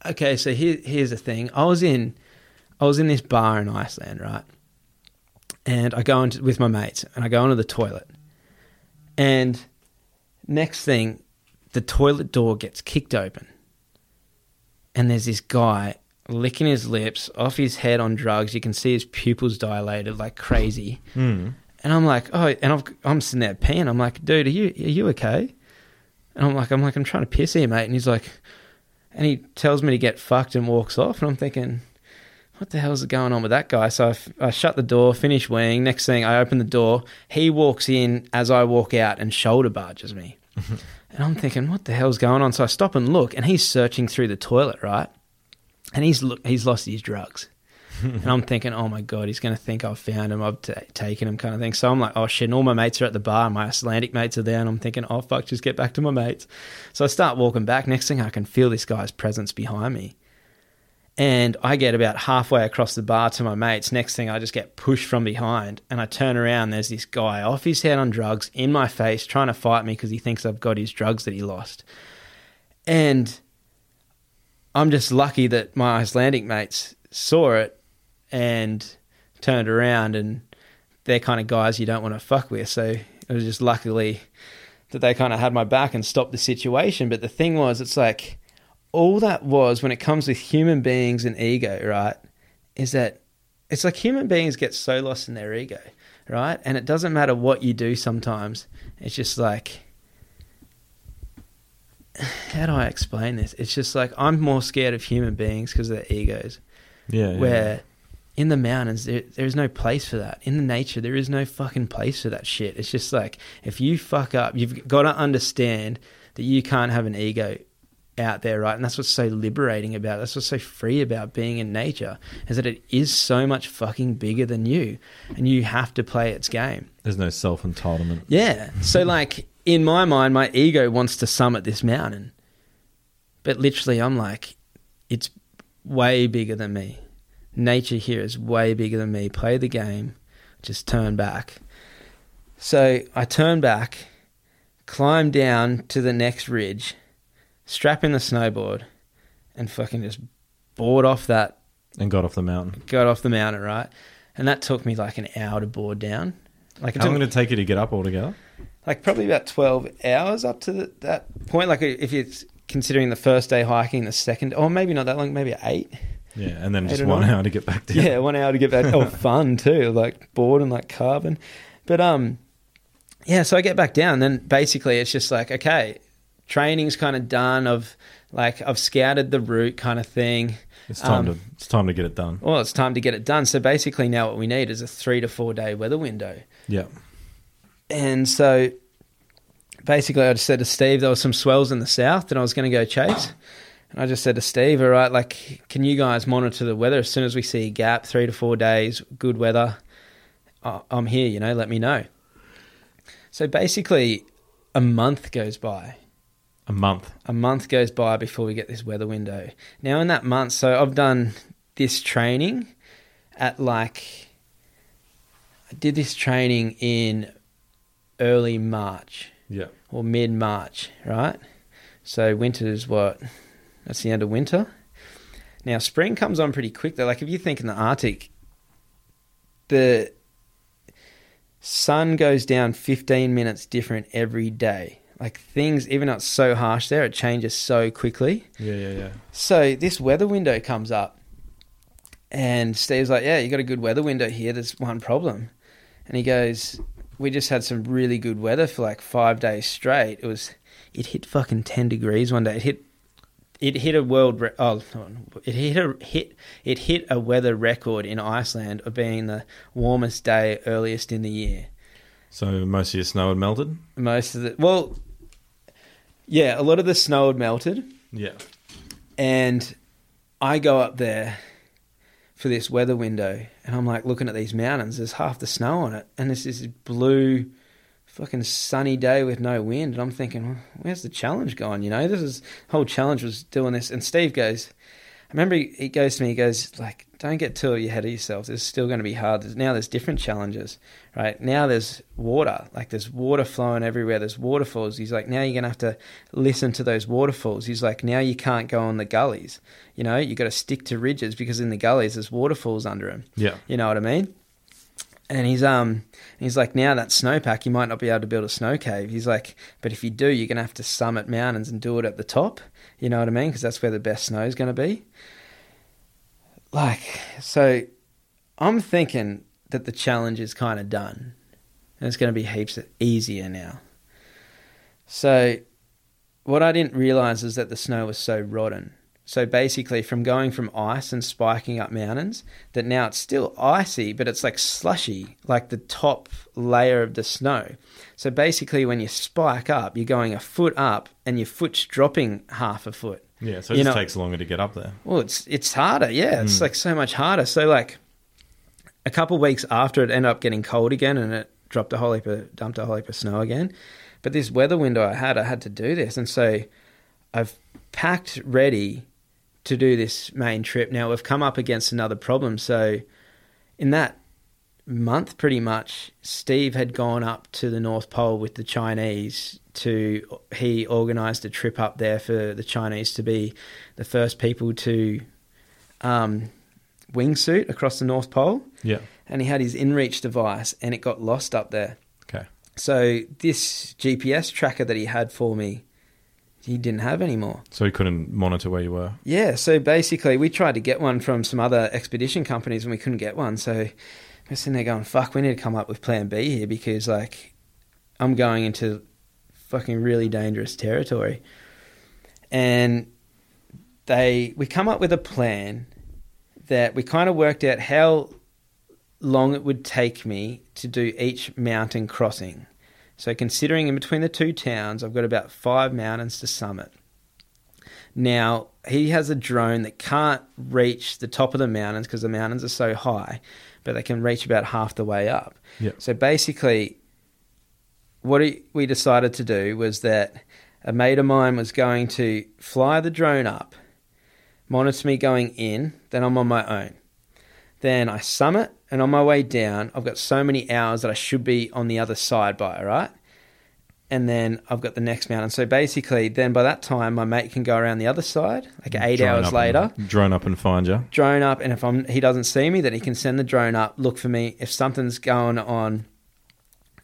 okay, so here, here's the thing. I was in, I was in this bar in Iceland, right? And I go into with my mates, and I go into the toilet, and next thing, the toilet door gets kicked open, and there's this guy licking his lips off his head on drugs. You can see his pupils dilated like crazy. Mm. And I'm like, oh, and I've, I'm sitting there peeing. I'm like, dude, are you are you okay? And I'm like, I'm like, I'm trying to piss here, mate. And he's like, and he tells me to get fucked and walks off. And I'm thinking, what the hell's going on with that guy? So I, f- I shut the door, finish weeing. Next thing, I open the door. He walks in as I walk out and shoulder barges me. and I'm thinking, what the hell's going on? So I stop and look, and he's searching through the toilet, right? And he's look, he's lost his drugs. and I'm thinking, oh my god, he's going to think I've found him, I've ta taken him, kind of thing. So I'm like, oh shit, and all my mates are at the bar, my Icelandic mates are there, and I'm thinking, oh fuck, just get back to my mates. So I start walking back. Next thing I can feel this guy's presence behind me, and I get about halfway across the bar to my mates. Next thing I just get pushed from behind, and I turn around. There's this guy off his head on drugs in my face, trying to fight me because he thinks I've got his drugs that he lost, and I'm just lucky that my Icelandic mates saw it and turned around and they're kind of guys you don't want to fuck with. So it was just luckily that they kind of had my back and stopped the situation. But the thing was, it's like all that was when it comes with human beings and ego, right? Is that it's like human beings get so lost in their ego, right? And it doesn't matter what you do sometimes. It's just like, how do I explain this? It's just like I'm more scared of human beings because of their egos Yeah. yeah. where in the mountains there, there's no place for that in the nature there is no fucking place for that shit it's just like if you fuck up you've got to understand that you can't have an ego out there right and that's what's so liberating about it. that's what's so free about being in nature is that it is so much fucking bigger than you and you have to play its game There's no self entitlement. yeah. So like in my mind, my ego wants to summit this mountain. But literally, I'm like, it's way bigger than me. Nature here is way bigger than me. Play the game, just turn back. So I turn back, climb down to the next ridge, strap in the snowboard, and fucking just board off that, And got off the mountain. got off the mountain, right? And that took me like an hour to board down. Like it How long did it take you to get up altogether? Like probably about 12 hours up to the, that point. Like if you're considering the first day hiking the second or maybe not that long maybe eight. Yeah, and then just one hour to get back down. yeah one hour to get back. Oh fun too like bored and like carbon. But um yeah so i get back down then basically it's just like okay training's kind of done of like i've scouted the route kind of thing. It's time Um, to it's time to get it done. well it's time to get it done. So basically now what we need is a three to four day weather window. Yeah. And so basically, I just said to Steve, there was some swells in the south that I was going to go chase. And I just said to Steve, all right, like, can you guys monitor the weather as soon as we see a gap, three to four days, good weather? I'm here, you know, let me know. So basically, a month goes by. A month. A month goes by before we get this weather window. Now, in that month, so I've done this training at like, I did this training in early March Yeah. or mid March, right? So winter is what? That's the end of winter. Now spring comes on pretty quick though. Like if you think in the Arctic, the sun goes down 15 minutes different every day. Like things, even though it's so harsh there, it changes so quickly. Yeah, yeah, yeah. So this weather window comes up, and Steve's like, "Yeah, you got a good weather window here. There's one problem," and he goes, "We just had some really good weather for like five days straight. It was, it hit fucking ten degrees one day. It hit, it hit a world. Re- oh, it hit a hit. It hit a weather record in Iceland of being the warmest day earliest in the year. So most of your snow had melted? Most of the well, yeah, a lot of the snow had melted." Yeah. And I go up there for this weather window, and I'm like looking at these mountains. There's half the snow on it, and this blue, fucking sunny day with no wind. And I'm thinking, well, where's the challenge gone? You know, this is whole challenge was doing this. And Steve goes, I remember he, he goes to me, he goes like, don't get too ahead of yourself. There's still going to be hard. There's, now there's different challenges, right? Now there's water, like there's water flowing everywhere. There's waterfalls. He's like, now you're going to have to listen to those waterfalls. He's like, now you can't go on the gullies. You know, you got to stick to ridges because in the gullies there's waterfalls under them. Yeah. You know what I mean? And he's um he's like now that snowpack you might not be able to build a snow cave. He's like, but if you do, you're gonna have to summit mountains and do it at the top. You know what I mean? Because that's where the best snow is gonna be. Like so, I'm thinking that the challenge is kind of done, and it's gonna be heaps easier now. So, what I didn't realize is that the snow was so rotten. So basically, from going from ice and spiking up mountains, that now it's still icy, but it's like slushy, like the top layer of the snow. So basically, when you spike up, you're going a foot up, and your foot's dropping half a foot. Yeah, so it just know- takes longer to get up there. Well, it's it's harder, yeah. It's Mm. like so much harder. So like a couple weeks after it ended up getting cold again, and it dropped a whole heap of dumped a whole heap of snow again. But this weather window I had, I had to do this, and so I've packed ready to do this main trip. Now we've come up against another problem. So in that month, pretty much, Steve had gone up to the North Pole with the Chinese to he organised a trip up there for the Chinese to be the first people to um, wingsuit across the North Pole, Yeah. and he had his InReach device, and it got lost up there. Okay. So this GPS tracker that he had for me, he didn't have anymore. So he couldn't monitor where you were. Yeah, so basically, we tried to get one from some other expedition companies and we couldn't get one. So we're sitting there going, fuck, we need to come up with plan B here because, like, I'm going into fucking really dangerous territory. And they, we come up with a plan that we kind of worked out how long it would take me to do each mountain crossing. So, considering in between the two towns, I've got about five mountains to summit. Now, he has a drone that can't reach the top of the mountains because the mountains are so high, but they can reach about half the way up. Yeah. So basically, what we decided to do was that a mate of mine was going to fly the drone up, monitor me going in, then I'm on my own. Then I summit, and on my way down, I've got so many hours that I should be on the other side by, right? And then I've got the next mountain. So basically, then by that time, my mate can go around the other side, like eight Drone hours later and, drone up and find you. drone up, and if I'm he doesn't see me, then he can send the drone up, look for me. If something's going on,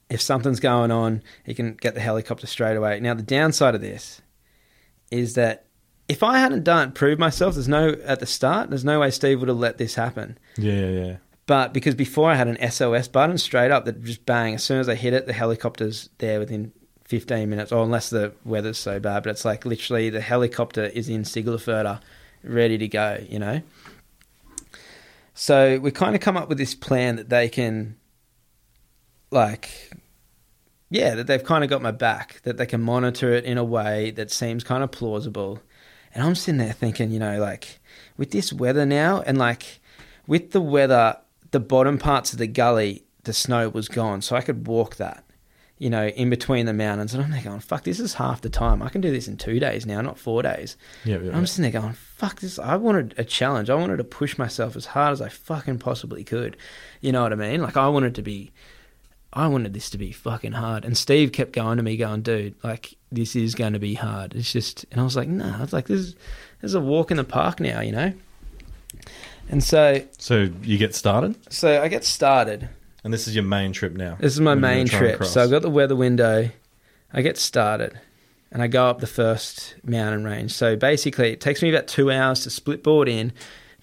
if something's going on, he can get the helicopter straight away. Now the downside of this is that if I hadn't done prove myself, there's no at the start, there's no way Steve would have let this happen. Yeah, yeah, yeah. But because before I had an SOS button straight up that just bang, as soon as I hit it, the helicopter's there within 15 minutes, or unless the weather's so bad. But it's like literally the helicopter is in Siglufjörður, ready to go, you know? So we kind of come up with this plan that they can, like, yeah, that they've kind of got my back, that they can monitor it in a way that seems kind of plausible. And I'm sitting there thinking, you know, like, with this weather now, and like, with the weather, the bottom parts of the gully, the snow was gone, so I could walk that, you know, in between the mountains. And I'm there going, fuck, this is half the time. I can do this in two days now, not four days. Yeah, yeah. I'm sitting there going, fuck this. I wanted a challenge. I wanted to push myself as hard as I fucking possibly could. You know what I mean? Like, I wanted to be, I wanted this to be fucking hard. And Steve kept going to me, going, dude, like, this is going to be hard. It's just, and I was like, nah, I was like, this is, this is a walk in the park now, you know? And so, so you get started, so I get started. And this is your main trip now. This is my main trip. So I've got the weather window. I get started and I go up the first mountain range. So basically, it takes me about two hours to split board in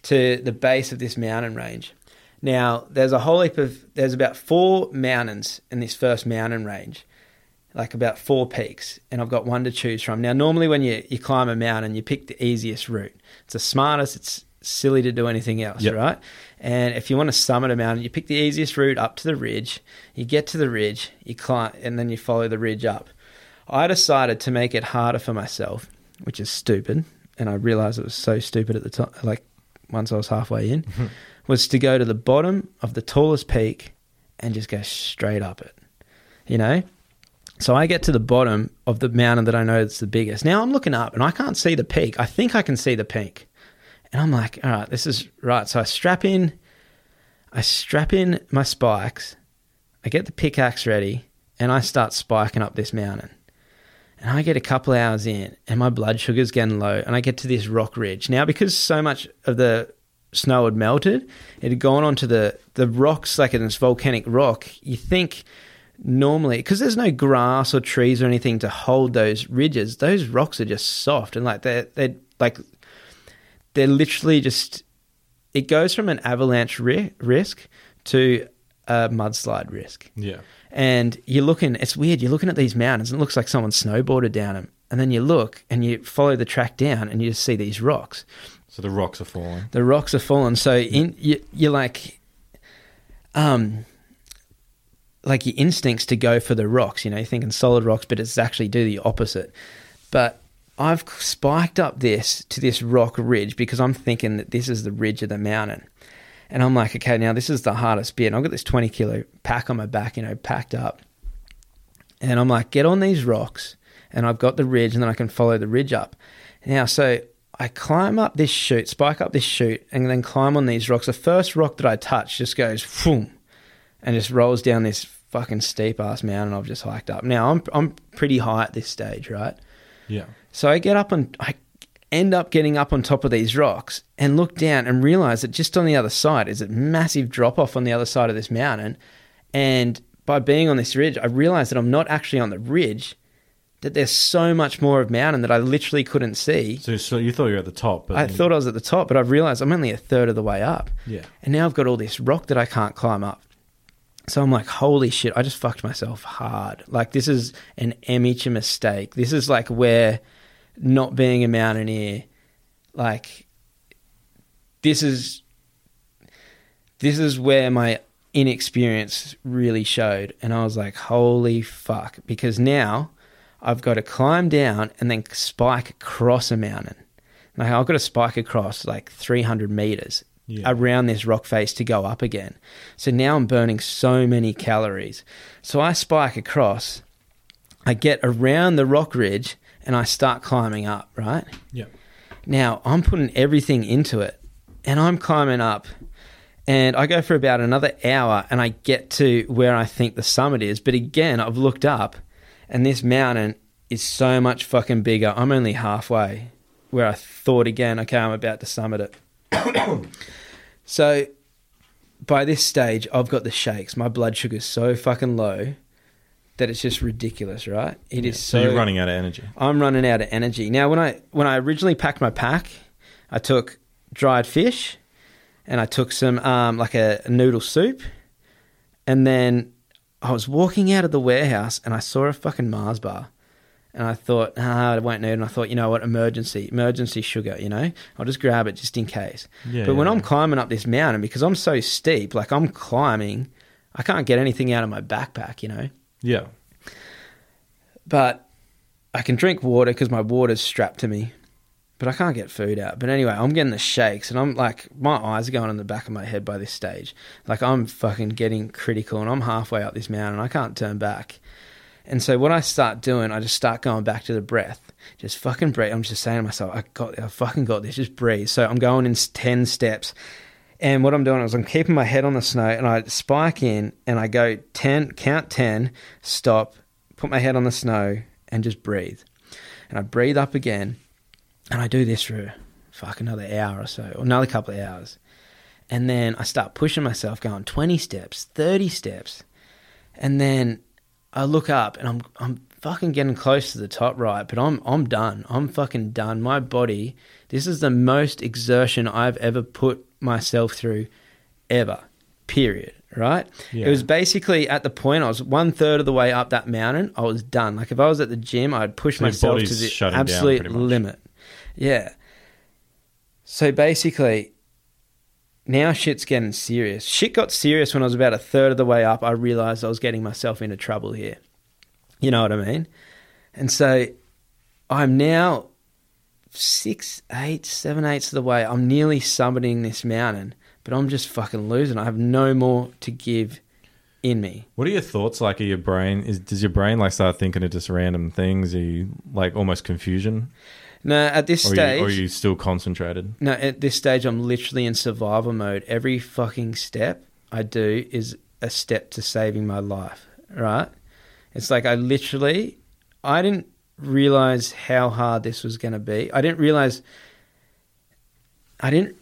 to the base of this mountain range. Now, there's a whole heap of, there's about four mountains in this first mountain range, like about four peaks, and I've got one to choose from. Now, normally when you, you climb a mountain, you pick the easiest route. It's the smartest, it's silly to do anything else, Yep. right? And if you want to summit a mountain, you pick the easiest route up to the ridge. You get to the ridge, you climb, and then you follow the ridge up. I decided to make it harder for myself, which is stupid, and I realized it was so stupid at the time. Like once I was halfway in, was to go to the bottom of the tallest peak and just go straight up it. You know. So I get to the bottom of the mountain that I know is the biggest. Now I'm looking up and I can't see the peak. I think I can see the peak. And I'm like, all right, this is right. So I strap in, I strap in my spikes, I get the pickaxe ready, and I start spiking up this mountain. And I get a couple hours in, and my blood sugar's getting low, and I get to this rock ridge. Now, because so much of the snow had melted, it had gone onto the, the rocks, like in this volcanic rock, you think normally, because there's no grass or trees or anything to hold those ridges, those rocks are just soft, and like they're, they're like, they're literally just it goes from an avalanche ri- risk to a mudslide risk. Yeah. And you're looking, it's weird, you're looking at these mountains and it looks like someone snowboarded down them. And then you look and you follow the track down and you just see these rocks. So the rocks are falling. The rocks are falling. So in, you, you're like, um, like your instincts to go for the rocks, you know, you're thinking solid rocks, but it's actually do the opposite. But I've spiked up this to this rock ridge because I'm thinking that this is the ridge of the mountain. And I'm like, okay, now this is the hardest bit. And I've got this 20 kilo pack on my back, you know, packed up. And I'm like, get on these rocks. And I've got the ridge, and then I can follow the ridge up. Now, so I climb up this chute, spike up this chute, and then climb on these rocks. The first rock that I touch just goes boom, and just rolls down this fucking steep ass mountain I've just hiked up. Now I'm I'm pretty high at this stage, right? Yeah. So I get up and I end up getting up on top of these rocks and look down and realize that just on the other side is a massive drop off on the other side of this mountain. And by being on this ridge, I realized that I'm not actually on the ridge, that there's so much more of mountain that I literally couldn't see. So, so you thought you were at the top, but I then- thought I was at the top, but I've realized I'm only a third of the way up. Yeah. And now I've got all this rock that I can't climb up. So I'm like, holy shit, I just fucked myself hard. Like, this is an amateur mistake. This is like where not being a mountaineer, like, this is. This is where my inexperience really showed. And I was like, holy fuck. Because now I've got to climb down and then spike across a mountain. Like, I've got to spike across like 300 meters Yeah. around this rock face to go up again. So now I'm burning so many calories. So I spike across I get around the rock ridge and I start climbing up, right? Yeah. Now I'm putting everything into it and I'm climbing up and I go for about another hour and I get to where I think the summit is. But again, I've looked up and this mountain is so much fucking bigger. I'm only halfway where I thought again, okay, I'm about to summit it. so by this stage, I've got the shakes. My blood sugar's so fucking low that it's just ridiculous, right? It is So, so you're running out of energy. I'm running out of energy. Now, when I when I originally packed my pack, I took dried fish, and I took some um, like a, a noodle soup, and then I was walking out of the warehouse and I saw a fucking Mars bar, and I thought, ah, I won't need. it. And I thought, you know what, emergency, emergency sugar. You know, I'll just grab it just in case. Yeah. but when yeah, I'm climbing up this mountain, because I'm so steep, like I'm climbing, I can't get anything out of my backpack. You know yeah. but I can drink water because my water's strapped to me. But I can't get food out. But anyway, I'm getting the shakes, and I'm like, my eyes are going in the back of my head by this stage. Like I'm fucking getting critical, and I'm halfway up this mountain. and I can't turn back. And so what I start doing, I just start going back to the breath. Just fucking breathe. I'm just saying to myself, I got, I fucking got this. Just breathe. So I'm going in ten steps, and what I'm doing is I'm keeping my head on the snow, and I spike in, and I go ten, count ten, stop, put my head on the snow, and just breathe. And I breathe up again, and I do this for fuck another hour or so, or another couple of hours. And then I start pushing myself, going 20 steps, 30 steps. And then I look up and I'm I'm fucking getting close to the top right, but I'm I'm done. I'm fucking done. My body, this is the most exertion I've ever put myself through ever. Period. Right? Yeah. It was basically at the point I was one third of the way up that mountain, I was done. Like if I was at the gym, I'd push So myself to the shutting down absolute limit. Yeah. So basically, now shit's getting serious. Shit got serious when I was about a third of the way up. I realized I was getting myself into trouble here. You know what I mean? And so I'm now six, eight, seven eighths of the way. I'm nearly summiting this mountain, but I'm just fucking losing. I have no more to give in me. What are your thoughts like? Are your brain is does your brain like start thinking of just random things? Are you like almost confusion, No, at this or stage, you, or are you still concentrated? No, at this stage, I'm literally in survival mode. Every fucking step I do is a step to saving my life, right? It's like I literally, I didn't realize how hard this was going to be. I didn't realize, I didn't,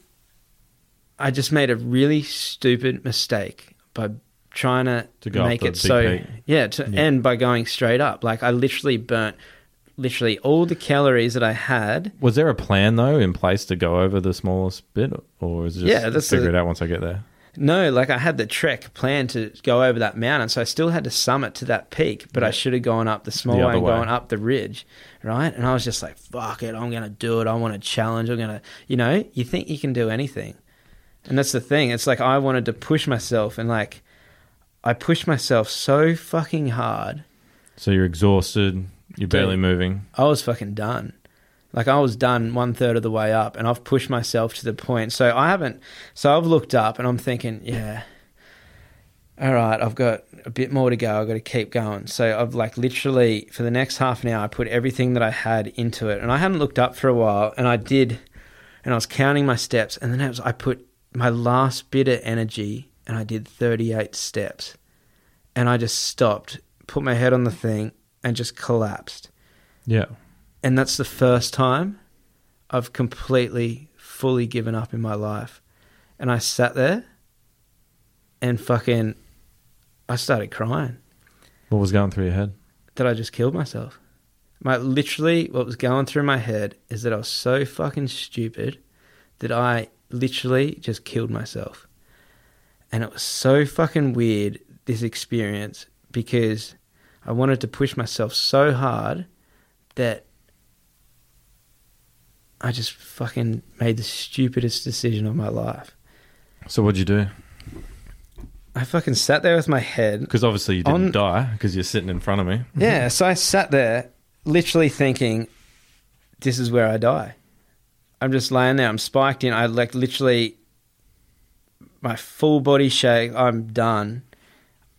I just made a really stupid mistake by trying to, To make it so, yeah, to, Yeah. and by going straight up. Like I literally burnt literally all the calories that I had Was there a plan though in place to go over the smallest bit, or is it just Yeah, that's figure the- it out once I get there? No, like I had the trek planned to go over that mountain, so I still had to summit to that peak, but I should have gone up the small The way and going up the ridge, right? And I was just like, "Fuck it, I'm gonna do it. I want to challenge. I'm gonna, you know, you think you can do anything, and that's the thing. It's like I wanted to push myself, and like I pushed myself so fucking hard, So you're exhausted, you're barely moving. I was fucking done. Like I was done one third of the way up, and I've pushed myself to the point. So I haven't. So I've looked up, and I'm thinking, yeah, all right, I've got a bit more to go. I've got to keep going. So I've like literally for the next half an hour, I put everything that I had into it, and I hadn't looked up for a while, and I did, and I was counting my steps, and then I put my last bit of energy, and I did 38 steps, and I just stopped, put my head on the thing, and just collapsed Yeah. And that's the first time I've completely fully given up in my life. And I sat there and fucking I started crying What was going through your head? that I just killed myself. My literally what was going through my head is that I was so fucking stupid that I literally just killed myself. And it was so fucking weird this experience because I wanted to push myself so hard that I just fucking made the stupidest decision of my life. So what'd you do? I fucking sat there with my head Because obviously you didn't On- die because you're sitting in front of me. Yeah, so I sat there literally thinking, this is where I die. I'm just laying there, I'm spiked in, I like literally, my full body shake, I'm done.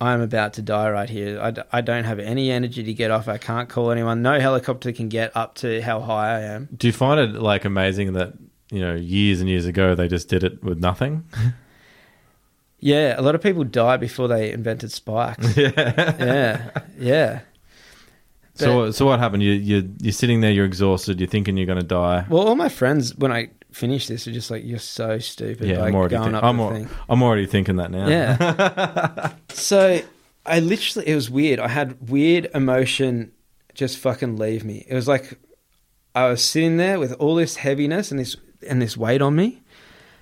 I'm about to die right here. I, d- I don't have any energy to get off. I can't call anyone. No helicopter can get up to how high I am. Do you find it like amazing that you know years and years ago they just did it with nothing? Yeah, a lot of people died before they invented spikes. yeah. yeah, yeah. So so what happened? You you you're sitting there, you're exhausted, you're thinking you're going to die. Well, all my friends, when I finished this, were just like, "You're so stupid." Yeah, like I'm already, going up I'm, al-. I'm already thinking that now. Yeah. so I literally, it was weird. I had weird emotion just fucking leave me. It was like I was sitting there with all this heaviness and this and this weight on me,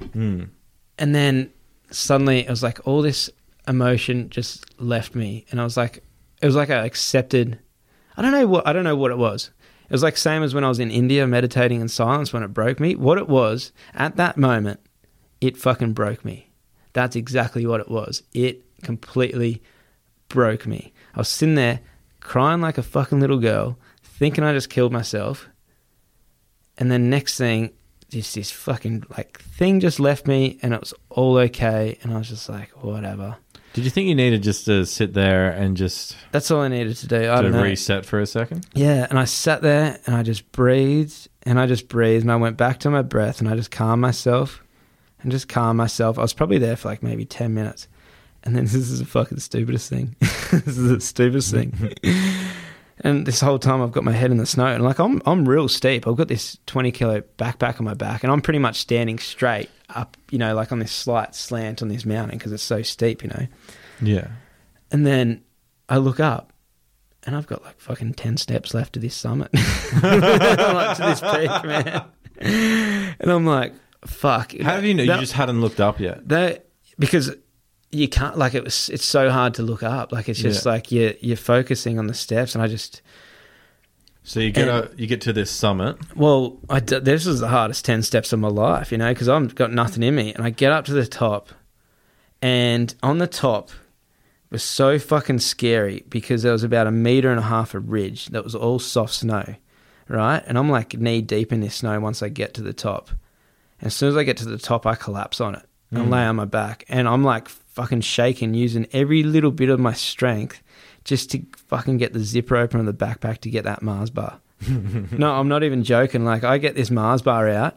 Mm. and then suddenly it was like all this emotion just left me, and I was like, it was like I accepted. I don't know what I don't know what it was. It was like same as when I was in India meditating in silence when it broke me. What it was at that moment, it fucking broke me. That's exactly what it was. It completely broke me. I was sitting there crying like a fucking little girl, thinking I just killed myself. And then next thing, just this fucking like thing just left me and it was all okay. And I was just like, whatever. Did you think you needed just to sit there and just That's all I needed to do. I to don't know. reset for a second? Yeah, and I sat there and I just breathed and I just breathed and I went back to my breath and I just calmed myself and just calmed myself. I was probably there for like maybe 10 minutes. And then this is the fucking stupidest thing. this is the stupidest thing. and this whole time I've got my head in the snow and like I'm I'm real steep. I've got this 20 kilo backpack on my back and I'm pretty much standing straight up, you know, like on this slight slant on this mountain because it's so steep, you know. Yeah. And then I look up and I've got like fucking 10 steps left to this summit. like to this peak, man. And I'm like, fuck. How have you know? You just hadn't looked up yet. that because you can't like it was it's so hard to look up like it's just Yeah. like you're you're focusing on the steps and i just So you get And- a, you get to this summit. well i d- this was the hardest 10 steps of my life you know because i've got nothing in me and i get up to the top and on the top was so fucking scary because there was about a meter and a half of ridge that was all soft snow right and i'm like knee deep in this snow once i get to the top and as soon as i get to the top i collapse on it and Mm. lay on my back and i'm like fucking shaking using every little bit of my strength just to fucking get the zipper open on the backpack to get that mars bar no i'm not even joking like i get this mars bar out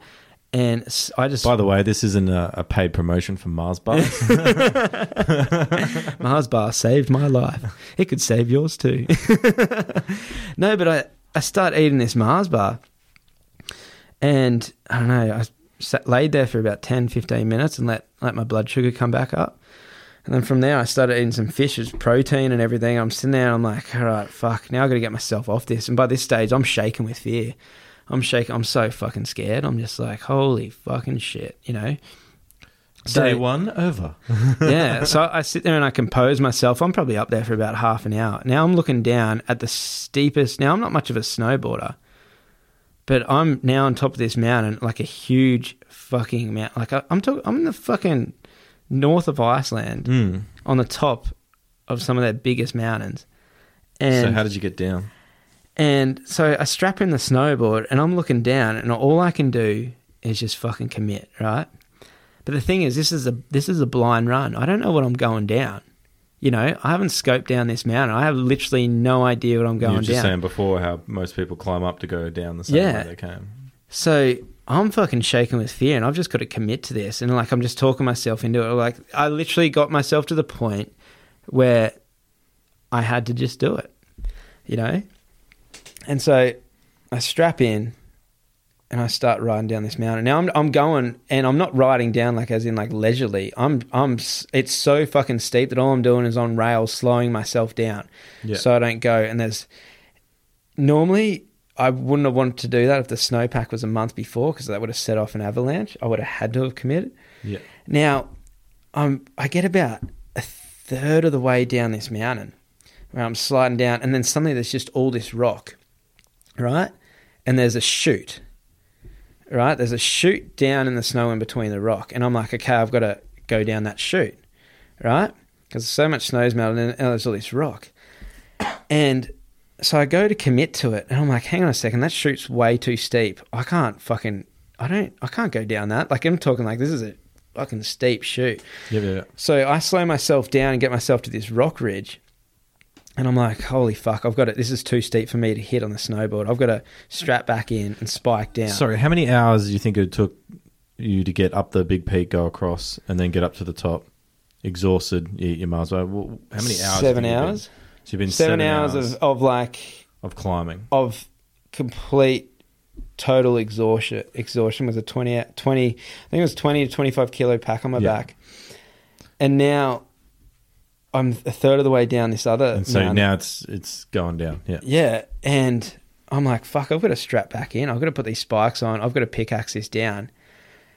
and I just By the way, this isn't a, a paid promotion for Mars Bar. Mars bar saved my life. It could save yours too. no, but I, I start eating this Mars bar and I don't know, I sat, laid there for about 10, 15 minutes and let, let my blood sugar come back up. And then from there, I started eating some fish, it's protein and everything. I'm sitting there and I'm like, all right, fuck, now I've got to get myself off this. And by this stage, I'm shaking with fear. I'm shaking. I'm so fucking scared. I'm just like, holy fucking shit, you know? Day one over. yeah. So I sit there and I compose myself. I'm probably up there for about half an hour. Now I'm looking down at the steepest. Now I'm not much of a snowboarder, but I'm now on top of this mountain, like a huge fucking mountain. Like I, I'm talking, I'm in the fucking north of Iceland, Mm. on the top of some of their biggest mountains. And so how did you get down? and so I strap in the snowboard and I'm looking down and all I can do is just fucking commit, right? But the thing is this is a this is a blind run. I don't know what I'm going down. You know, I haven't scoped down this mountain. I have literally no idea what I'm You going were just down. saying before how most people climb up to go down the same Yeah. way they came. So I'm fucking shaking with fear and I've just got to commit to this. And like, I'm just talking myself into it. Like, I literally got myself to the point where I had to just do it, you know? And so I strap in and I start riding down this mountain. Now I'm, I'm going and I'm not riding down like as in like leisurely. I'm, I'm, it's so fucking steep that all I'm doing is on rails, slowing myself down Yeah. so I don't go. And there's normally I wouldn't have wanted to do that if the snowpack was a month before because that would have set off an avalanche. I would have had to have committed. yeah. Now, um, I get about a third of the way down this mountain where I'm sliding down, and then suddenly there's just all this rock, right? And there's a chute, right? There's a chute down in the snow in between the rock, and I'm like, okay, I've got to go down that chute, right? Because so much snow's melted, and there's all this rock, and so I go to commit to it, and I'm like, hang on a second, that chute's way too steep. I can't fucking, I don't, I can't go down that. Like I'm talking like this is a fucking steep shoot. Yeah, yeah. So I slow myself down and get myself to this rock ridge. And I'm like, holy fuck, I've got it. This is too steep for me to hit on the snowboard. I've got to strap back in and spike down. Sorry, how many hours do you think it took you to get up the big peak, go across, and then get up to the top? Exhausted, you, you might as well. Well, How many hours? Seven hours. been? Hours. So you've been Seven, seven, hours, of, of like, of climbing. of complete total exhaustion. Exhaustion was a 20, 20 I think it was 20 to 25 kilo pack on my Yeah. back. And now I'm a third of the way down this other. And so mountain. now it's it's going down. Yeah. Yeah, and I'm like, fuck, I've got to strap back in. I've got to put these spikes on. I've got to pickaxe this down.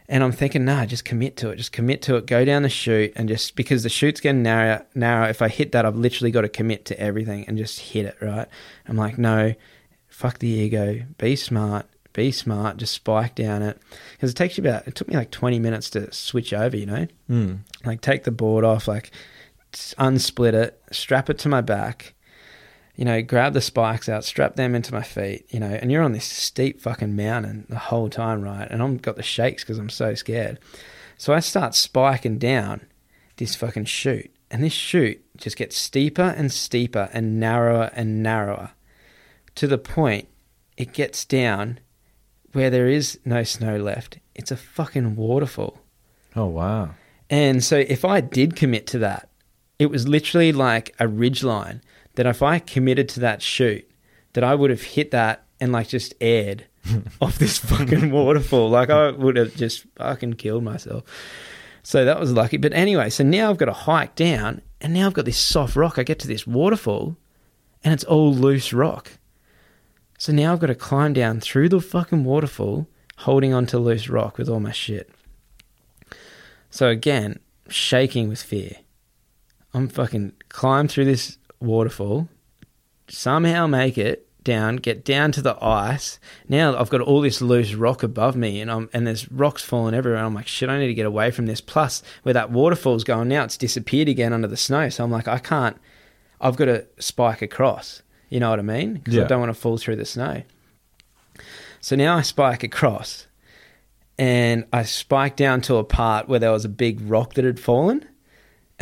And I'm thinking, nah, just commit to it. Just commit to it. Go down the chute and just because the chute's getting narrow, narrow. If I hit that, I've literally got to commit to everything and just hit it. Right? I'm like, no, fuck the ego. Be smart. Be smart. Just spike down it because it takes you about. It took me like 20 minutes to switch over. You know, Mm. like take the board off, like unsplit it, strap it to my back, you know, grab the spikes out, strap them into my feet, you know, and you're on this steep fucking mountain the whole time, right? And I'm got the shakes because I'm so scared. So I start spiking down this fucking chute, and this chute just gets steeper and steeper and narrower and narrower to the point it gets down where there is no snow left. It's a fucking waterfall. Oh wow. And so if I did commit to that, it was literally like a ridge line that if I committed to that shoot, that I would have hit that and like just aired off this fucking waterfall. Like I would have just fucking killed myself. So that was lucky. But anyway, so now I've got to hike down and now I've got this soft rock. I get to this waterfall and it's all loose rock. So now I've got to climb down through the fucking waterfall holding onto loose rock with all my shit. So again, shaking with fear. I'm fucking climb through this waterfall, somehow make it down, get down to the ice. Now I've got all this loose rock above me, and I'm and there's rocks falling everywhere. I'm like, shit, I need to get away from this. Plus, where that waterfall's going now, it's disappeared again under the snow. So I'm like, I can't. I've got to spike across. You know what I mean? Because I don't want to fall through the snow. So now I spike across, and I spike down to a part where there was a big rock that had fallen.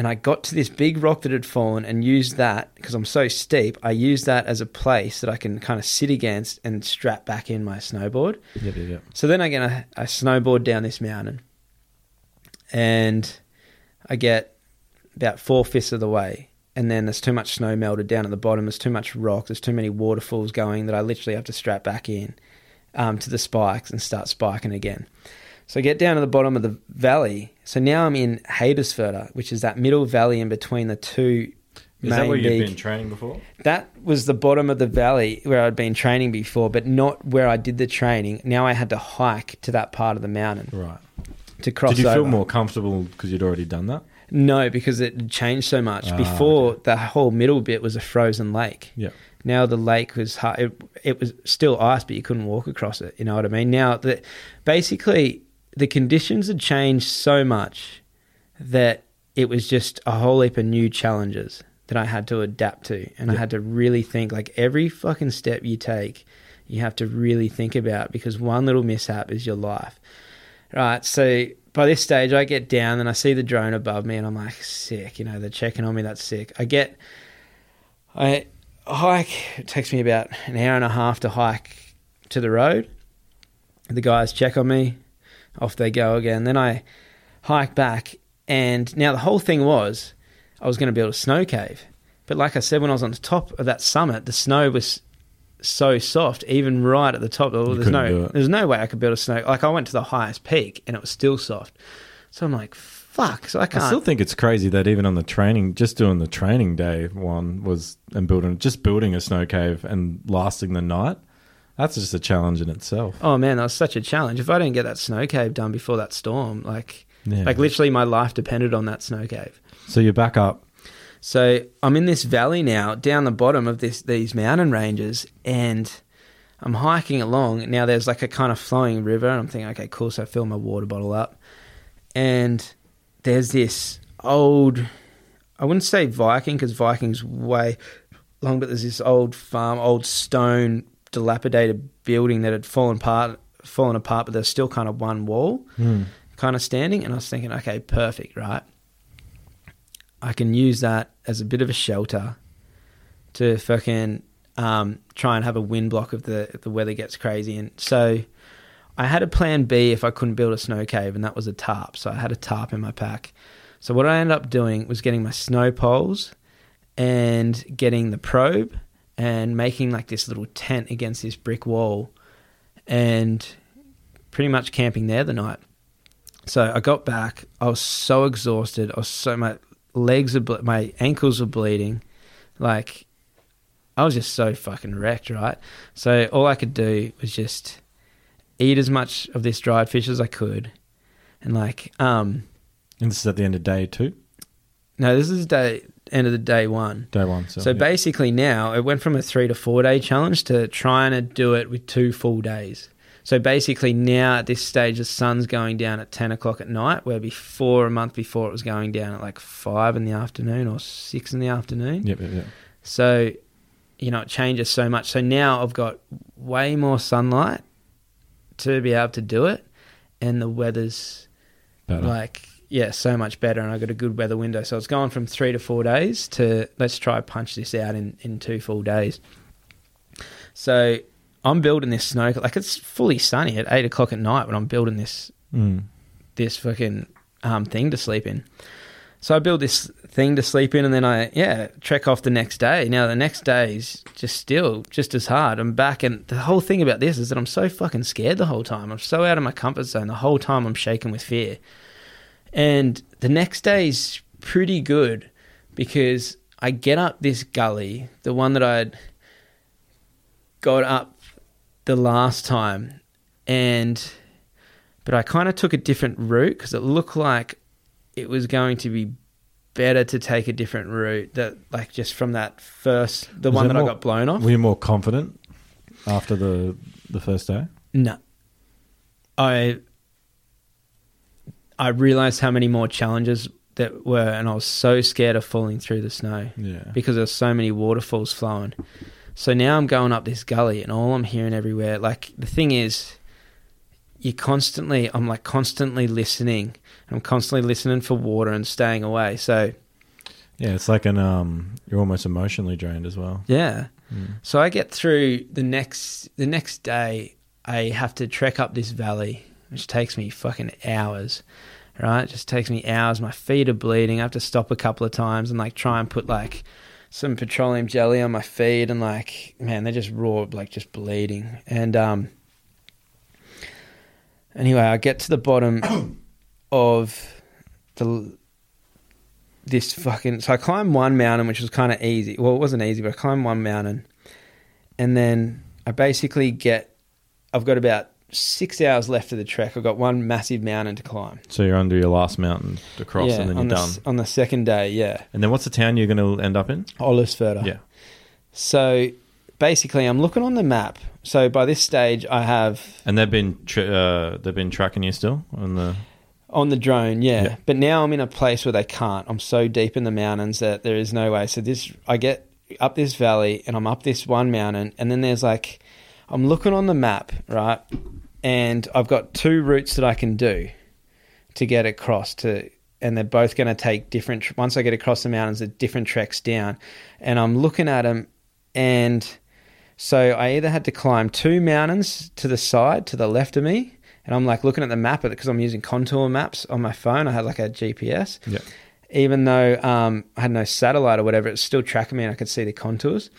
And I got to this big rock that had fallen and used that because I'm so steep. I used that as a place that I can kind of sit against and strap back in my snowboard. Yep, yep, yep. So then I get a, I snowboard down this mountain, and I get about four fifths of the way, and then there's too much snow melted down at the bottom. There's too much rock. There's too many waterfalls going that I literally have to strap back in um, to the spikes and start spiking again. So I get down to the bottom of the valley. So now I'm in Héðinsfjörður, which is that middle valley in between the two. Is that where you've been training before? that was the bottom of the valley where I'd been training before, but not where I did the training. Now I had to hike to that part of the mountain Right. to cross Did you feel over. more comfortable because you'd already done that? No, because it changed so much. Ah, Before the whole middle bit was a frozen lake. Yeah. Now the lake was hard. It, it was still ice, but you couldn't walk across it. You know what I mean? Now the basically the conditions had changed so much that it was just a whole heap of new challenges that I had to adapt to, and I had to really think. Like every fucking step you take, you have to really think about because one little mishap is your life. Right. So by this stage, I get down and I see the drone above me, and I'm like, sick. You know, they're checking on me. That's sick. I get, I hike. It takes me about an hour and a half to hike to the road. The guys check on me. Off they go again. Then I hike back, and now the whole thing was I was going to build a snow cave. But like I said, when I was on the top of that summit, the snow was so soft, even right at the top. Well, there's no, there's no way I could build a snow. Cave. Like I went to the highest peak, and it was still soft. So I'm like, fuck. So I I can't. still think it's crazy that even on the training, just doing the training day one was and building just building a snow cave and lasting the night. That's just a challenge in itself. Oh man, that was such a challenge. If I didn't get that snow cave done before that storm, like Yeah. like literally my life depended on that snow cave. So you're back up. So I'm in this valley now, down the bottom of this these mountain ranges, and I'm hiking along. Now there's like a kind of flowing river, and I'm thinking, okay, cool. So I fill my water bottle up, and there's this old, I wouldn't say Viking because Viking's way long, but there's this old farm, old stone, dilapidated building that had fallen apart, fallen apart, but there's still kind of one wall, kind kind of standing, and I was thinking, okay, perfect, right? I can use that as a bit of a shelter to fucking um, try and have a wind block if the if the weather gets crazy. And so I had a plan B if I couldn't build a snow cave, and that was a tarp. So I had a tarp in my pack. So what I ended up doing was getting my snow poles and getting the probe and making like this little tent against this brick wall and pretty much camping there the night. So I got back. I was so exhausted. I was so my legs are ble- my ankles were bleeding. Like I was just so fucking wrecked, right? So all I could do was just eat as much of this dried fish as I could, and like um And this is at the end of day two, no, this is day end of the day one. day one. So, So yeah. basically now it went from a three to four day challenge to trying to do it with two full days. So basically now at this stage the sun's going down at ten o'clock at night, where before a month before it was going down at like five in the afternoon or six in the afternoon. Yep, yep, yep. So, you know, it changes so much. So now I've got way more sunlight to be able to do it, and the weather's Better. like yeah, so much better, and I got a good weather window. So it's gone from three to four days to let's try punch this out in in two full days. So I'm building this snow like it's fully sunny at eight o'clock at night when I'm building this Mm. this fucking um, thing to sleep in. So I build this thing to sleep in, and then I yeah trek off the next day. Now the next day is just still just as hard. I'm back, and the whole thing about this is that I'm so fucking scared the whole time. I'm so out of my comfort zone the whole time. I'm shaking with fear. And the next day's pretty good because I get up this gully, the one that I'd got up the last time, and but I kind of took a different route because it looked like it was going to be better to take a different route that like just from that first the Was one that I got blown off. Were you more confident after the the first day? No. I I realized how many more challenges that were and I was so scared of falling through the snow Yeah. because there's so many waterfalls flowing. So now I'm going up this gully and all I'm hearing everywhere like the thing is you constantly I'm like constantly listening. I'm constantly listening for water and staying away. So Yeah, it's like an um you're almost emotionally drained as well. yeah. Mm. So I get through the next the next day. I have to trek up this valley, which takes me fucking hours. Right, it just takes me hours. My feet are bleeding. I have to stop a couple of times and like try and put like some petroleum jelly on my feet, and like man, they're just raw, like just bleeding. And um, anyway, I get to the bottom of the this fucking. So I climbed one mountain, which was kind of easy. Well, it wasn't easy, but I climbed one mountain, and then I basically get. I've got about six hours left of the trek. I've got one massive mountain to climb. So you're under your last mountain to cross, yeah, and then you're the, done. on the second day. Yeah, And then what's the town you're going to end up in? Ólafsfjörður. Yeah. So basically, I'm looking on the map. So by this stage, I have And they've been tra- uh, they've been tracking you still on the. on the drone, yeah. Yeah. But now I'm in a place where they can't. I'm so deep in the mountains that there is no way. So this, I get up this valley and I'm up this one mountain, and then there's like, I'm looking on the map, right, and I've got two routes that I can do to get across to. And they're both going to take different. Once I get across the mountains, they're different treks down, and I'm looking at them, and so I either had to climb two mountains to the side, to the left of me, and I'm like looking at the map because I'm using contour maps on my phone. I had like a GPS. Yeah. Even though um, I had no satellite or whatever, it's still tracking me and I could see the contours.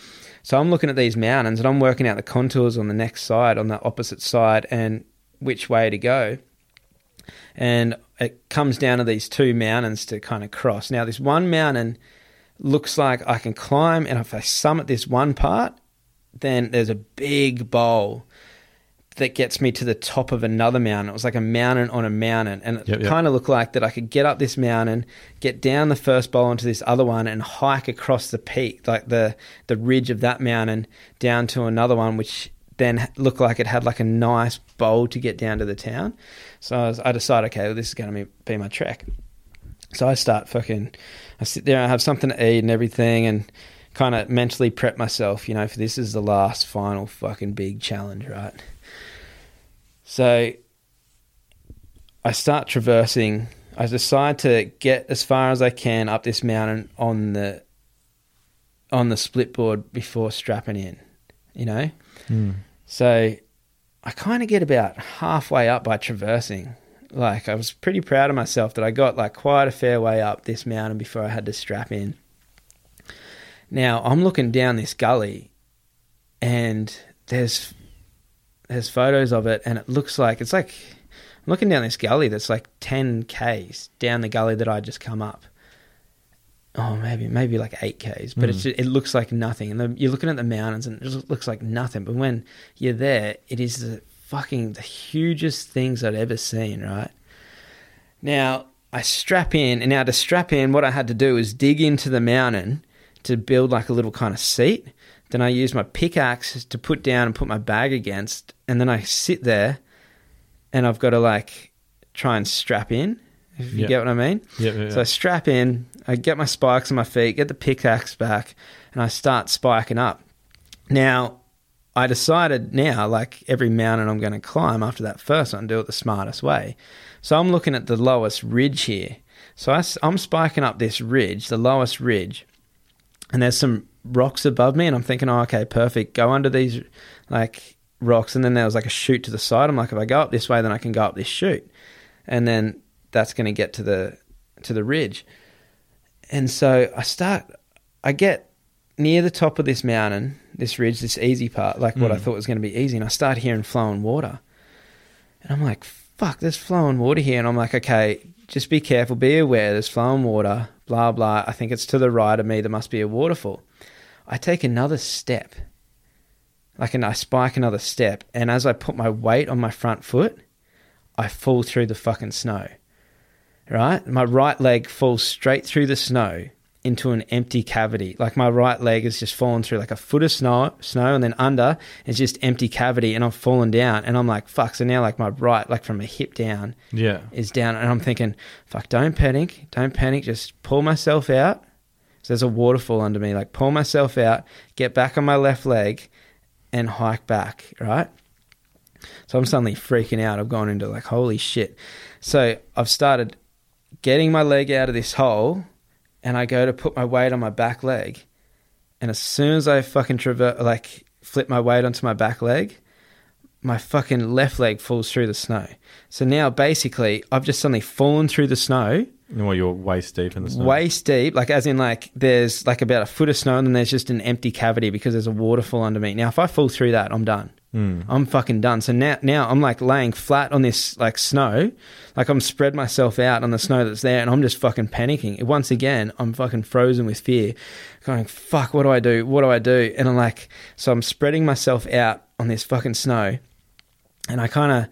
So I'm looking at these mountains and I'm working out the contours on the next side, on the opposite side, and which way to go. And it comes down to these two mountains to kind of cross. Now, this one mountain looks like I can climb, and if I summit this one part, then there's a big bowl that gets me to the top of another mountain. It was like a mountain on a mountain, and it Yep, yep. kind of looked like that I could get up this mountain, get down the first bowl onto this other one, and hike across the peak, like the the ridge of that mountain, down to another one, which then looked like it had like a nice bowl to get down to the town. So I, was, I decided, okay, well, this is going to be my trek. So I start fucking, I sit there, I have something to eat and everything, and kind of mentally prep myself, you know, for this is the last final fucking big challenge, right? So I start traversing. I decide to get as far as I can up this mountain on the on the split board before strapping in. You know, Mm. so I kind of get about halfway up by traversing. Like I was pretty proud of myself that I got like quite a fair way up this mountain before I had to strap in. Now I'm looking down this gully, and there's there's photos of it, and it looks like it's like I'm looking down this gully that's like 10 k's down the gully that I just come up. Oh, maybe maybe like eight k's, but it's Mm. it looks like nothing. And the, you're looking at the mountains, and it just looks like nothing. But when you're there, it is the fucking the hugest things I'd ever seen. Right now, I strap in, and now to strap in, what I had to do is dig into the mountain to build like a little kind of seat. Then I use my pickaxe to put down and put my bag against, and then I sit there, and I've got to like try and strap in. If you Yeah. get what I mean. Yeah, yeah, So I strap in, I get my spikes on my feet, get the pickaxe back, and I start spiking up. Now, I decided now, like every mountain I'm going to climb after that first one, do it the smartest way. So I'm looking at the lowest ridge here. So I, am spiking up this ridge, the lowest ridge, and there's some rocks above me, and I'm thinking, oh, okay, perfect. Go under these like rocks, and then there was like a chute to the side. I'm like, if I go up this way, then I can go up this chute, and then that's going to get to the to the ridge. And so I start, I get near the top of this mountain, this ridge, this easy part, like what I Mm. thought was going to be easy, and I start hearing flowing water, and I'm like, fuck, there's flowing water here, and I'm like, okay, just be careful, be aware, there's flowing water, blah blah. I think it's to the right of me. There must be a waterfall. I take another step, like, and I spike another step, and as I put my weight on my front foot, I fall through the fucking snow. Right, my right leg falls straight through the snow into an empty cavity. Like my right leg has just fallen through like a foot of snow, snow, and then under is just empty cavity, and I've fallen down, and I'm like, fuck. So now like my right, like from my hip down, yeah. is down, and I'm thinking, fuck, don't panic, don't panic, just pull myself out. So there's a waterfall under me, like pull myself out, get back on my left leg, and hike back, right? So I'm suddenly freaking out. I've gone into like, holy shit. So I've started getting my leg out of this hole, and I go to put my weight on my back leg, and as soon as I fucking like flip my weight onto my back leg, my fucking left leg falls through the snow. So now basically, I've just suddenly fallen through the snow, Well, you're waist deep in the snow. waist deep, like as in like there's like about a foot of snow, and then there's just an empty cavity because there's a waterfall under me. Now, if I fall through that, I'm done. Mm. I'm fucking done. So now, now I'm like laying flat on this like snow, like I'm spread myself out on the snow that's there, and I'm just fucking panicking. Once again, I'm fucking frozen with fear, going fuck. What do I do? What do I do? And I'm like, so I'm spreading myself out on this fucking snow, and I kind of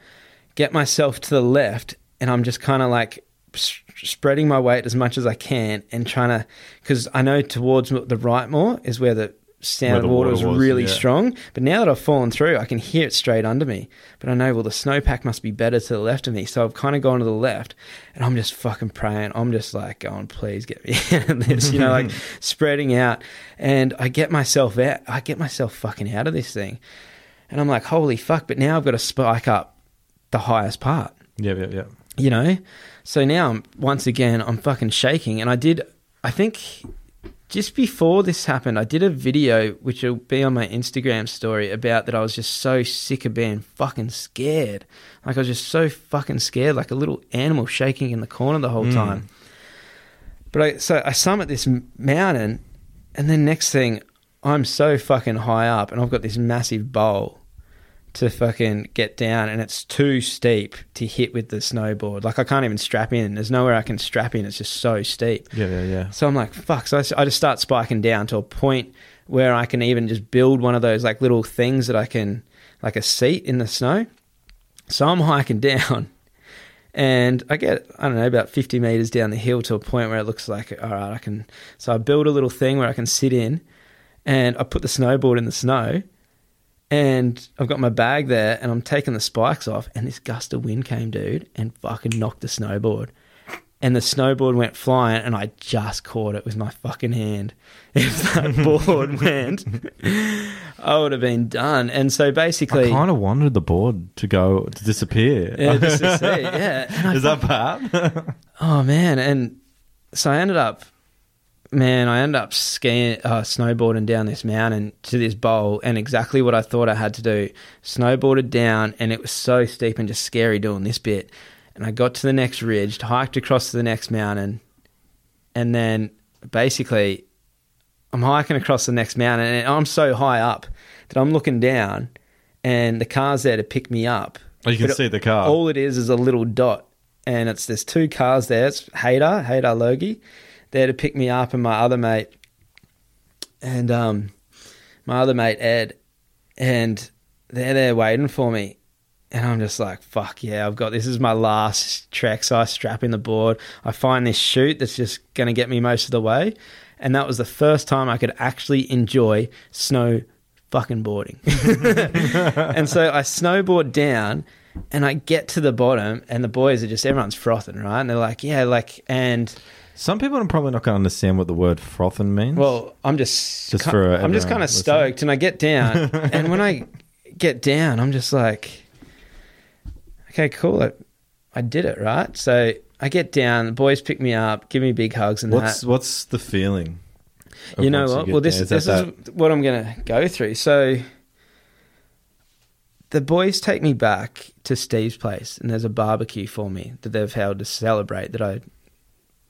get myself to the left, and I'm just kind of like s- spreading my weight as much as I can, and trying to, because I know towards the right more is where the sound Where of the water, water was was, really yeah. strong. But now that I've fallen through, I can hear it straight under me. But I know, well, the snowpack must be better to the left of me. So I've kind of gone to the left and I'm just fucking praying. I'm just like, going, please get me out of this, you know, like spreading out. And I get myself out, I get myself fucking out of this thing. And I'm like, holy fuck. But now I've got to spike up the highest part Yeah, yeah, yeah. you know so now I'm, once again i'm fucking shaking and i did i think just before this happened i did a video which will be on my instagram story about that i was just so sick of being fucking scared. Like i was just so fucking scared like a little animal shaking in the corner the whole Mm. time. But i so i summit this mountain and then next thing i'm so fucking high up and i've got this massive bowl to fucking get down and it's too steep to hit with the snowboard. Like I can't even strap in. There's nowhere I can strap in. It's just so steep. Yeah, yeah, yeah. So I'm like, fuck. So I just start spiking down to a point where I can even just build one of those like little things that I can, like a seat in the snow. So I'm hiking down and I get, I don't know, about 50 meters down the hill to a point where it looks like, all right, I can. So I build a little thing where I can sit in and I put the snowboard in the snow and I've got my bag there and I'm taking the spikes off and this gust of wind came, dude, and fucking knocked the snowboard. and the snowboard went flying, and I just caught it with my fucking hand. If that board went, I would have been done. And so basically. I kind of wanted the board to go to disappear. yeah, just to see, yeah. I Is that bad? Oh man, and so I ended up, man, I ended up skiing, uh, snowboarding down this mountain to this bowl, and exactly what I thought I had to do. Snowboarded down, and it was so steep and just scary doing this bit. And I got to the next ridge, hiked across to the next mountain, and then basically, I'm hiking across the next mountain, and I'm so high up that I'm looking down, and the car's there to pick me up. Oh, you can But see the car. All it is is a little dot, and it's there's two cars there. It's Hader, Hader Logie, there to pick me up, and my other mate, and um, my other mate Ed, and they're there waiting for me. And I'm just like, fuck yeah, I've got this is my last trek. So I strap in the board. I find this chute that's just going to get me most of the way. And that was the first time I could actually enjoy snow fucking boarding. and so I snowboard down and I get to the bottom and the boys are just, everyone's frothing, right? And they're like, yeah, like, and Some people are probably not going to understand what the word frothing means. well, I'm just, Just for I'm just kind of listening. stoked, and I get down, and when I get down, I'm just like, okay, cool, I, I did it, right? So I get down, the boys pick me up, give me big hugs, and what's that. what's the feeling? You know what? get Well, this is this that is what I'm gonna go through. So the boys take me back to Steve's place, and there's a barbecue for me that they've held to celebrate that I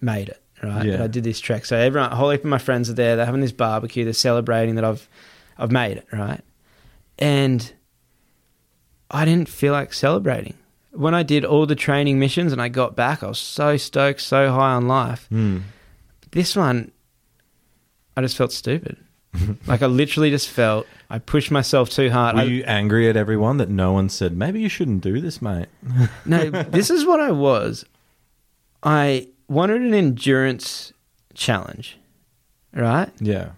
made it. Right, Yeah. that I did this trek. So everyone, a whole heap of my friends are there. They're having this barbecue. They're celebrating that I've, I've made it. Right, and I didn't feel like celebrating when I did all the training missions and I got back. I was so stoked, so high on life Hmm. this one i just felt stupid like i literally just felt i pushed myself too hard Were I, you angry at everyone that no one said maybe you shouldn't do this, mate? no this is what i was i wanted an endurance challenge right? Yeah.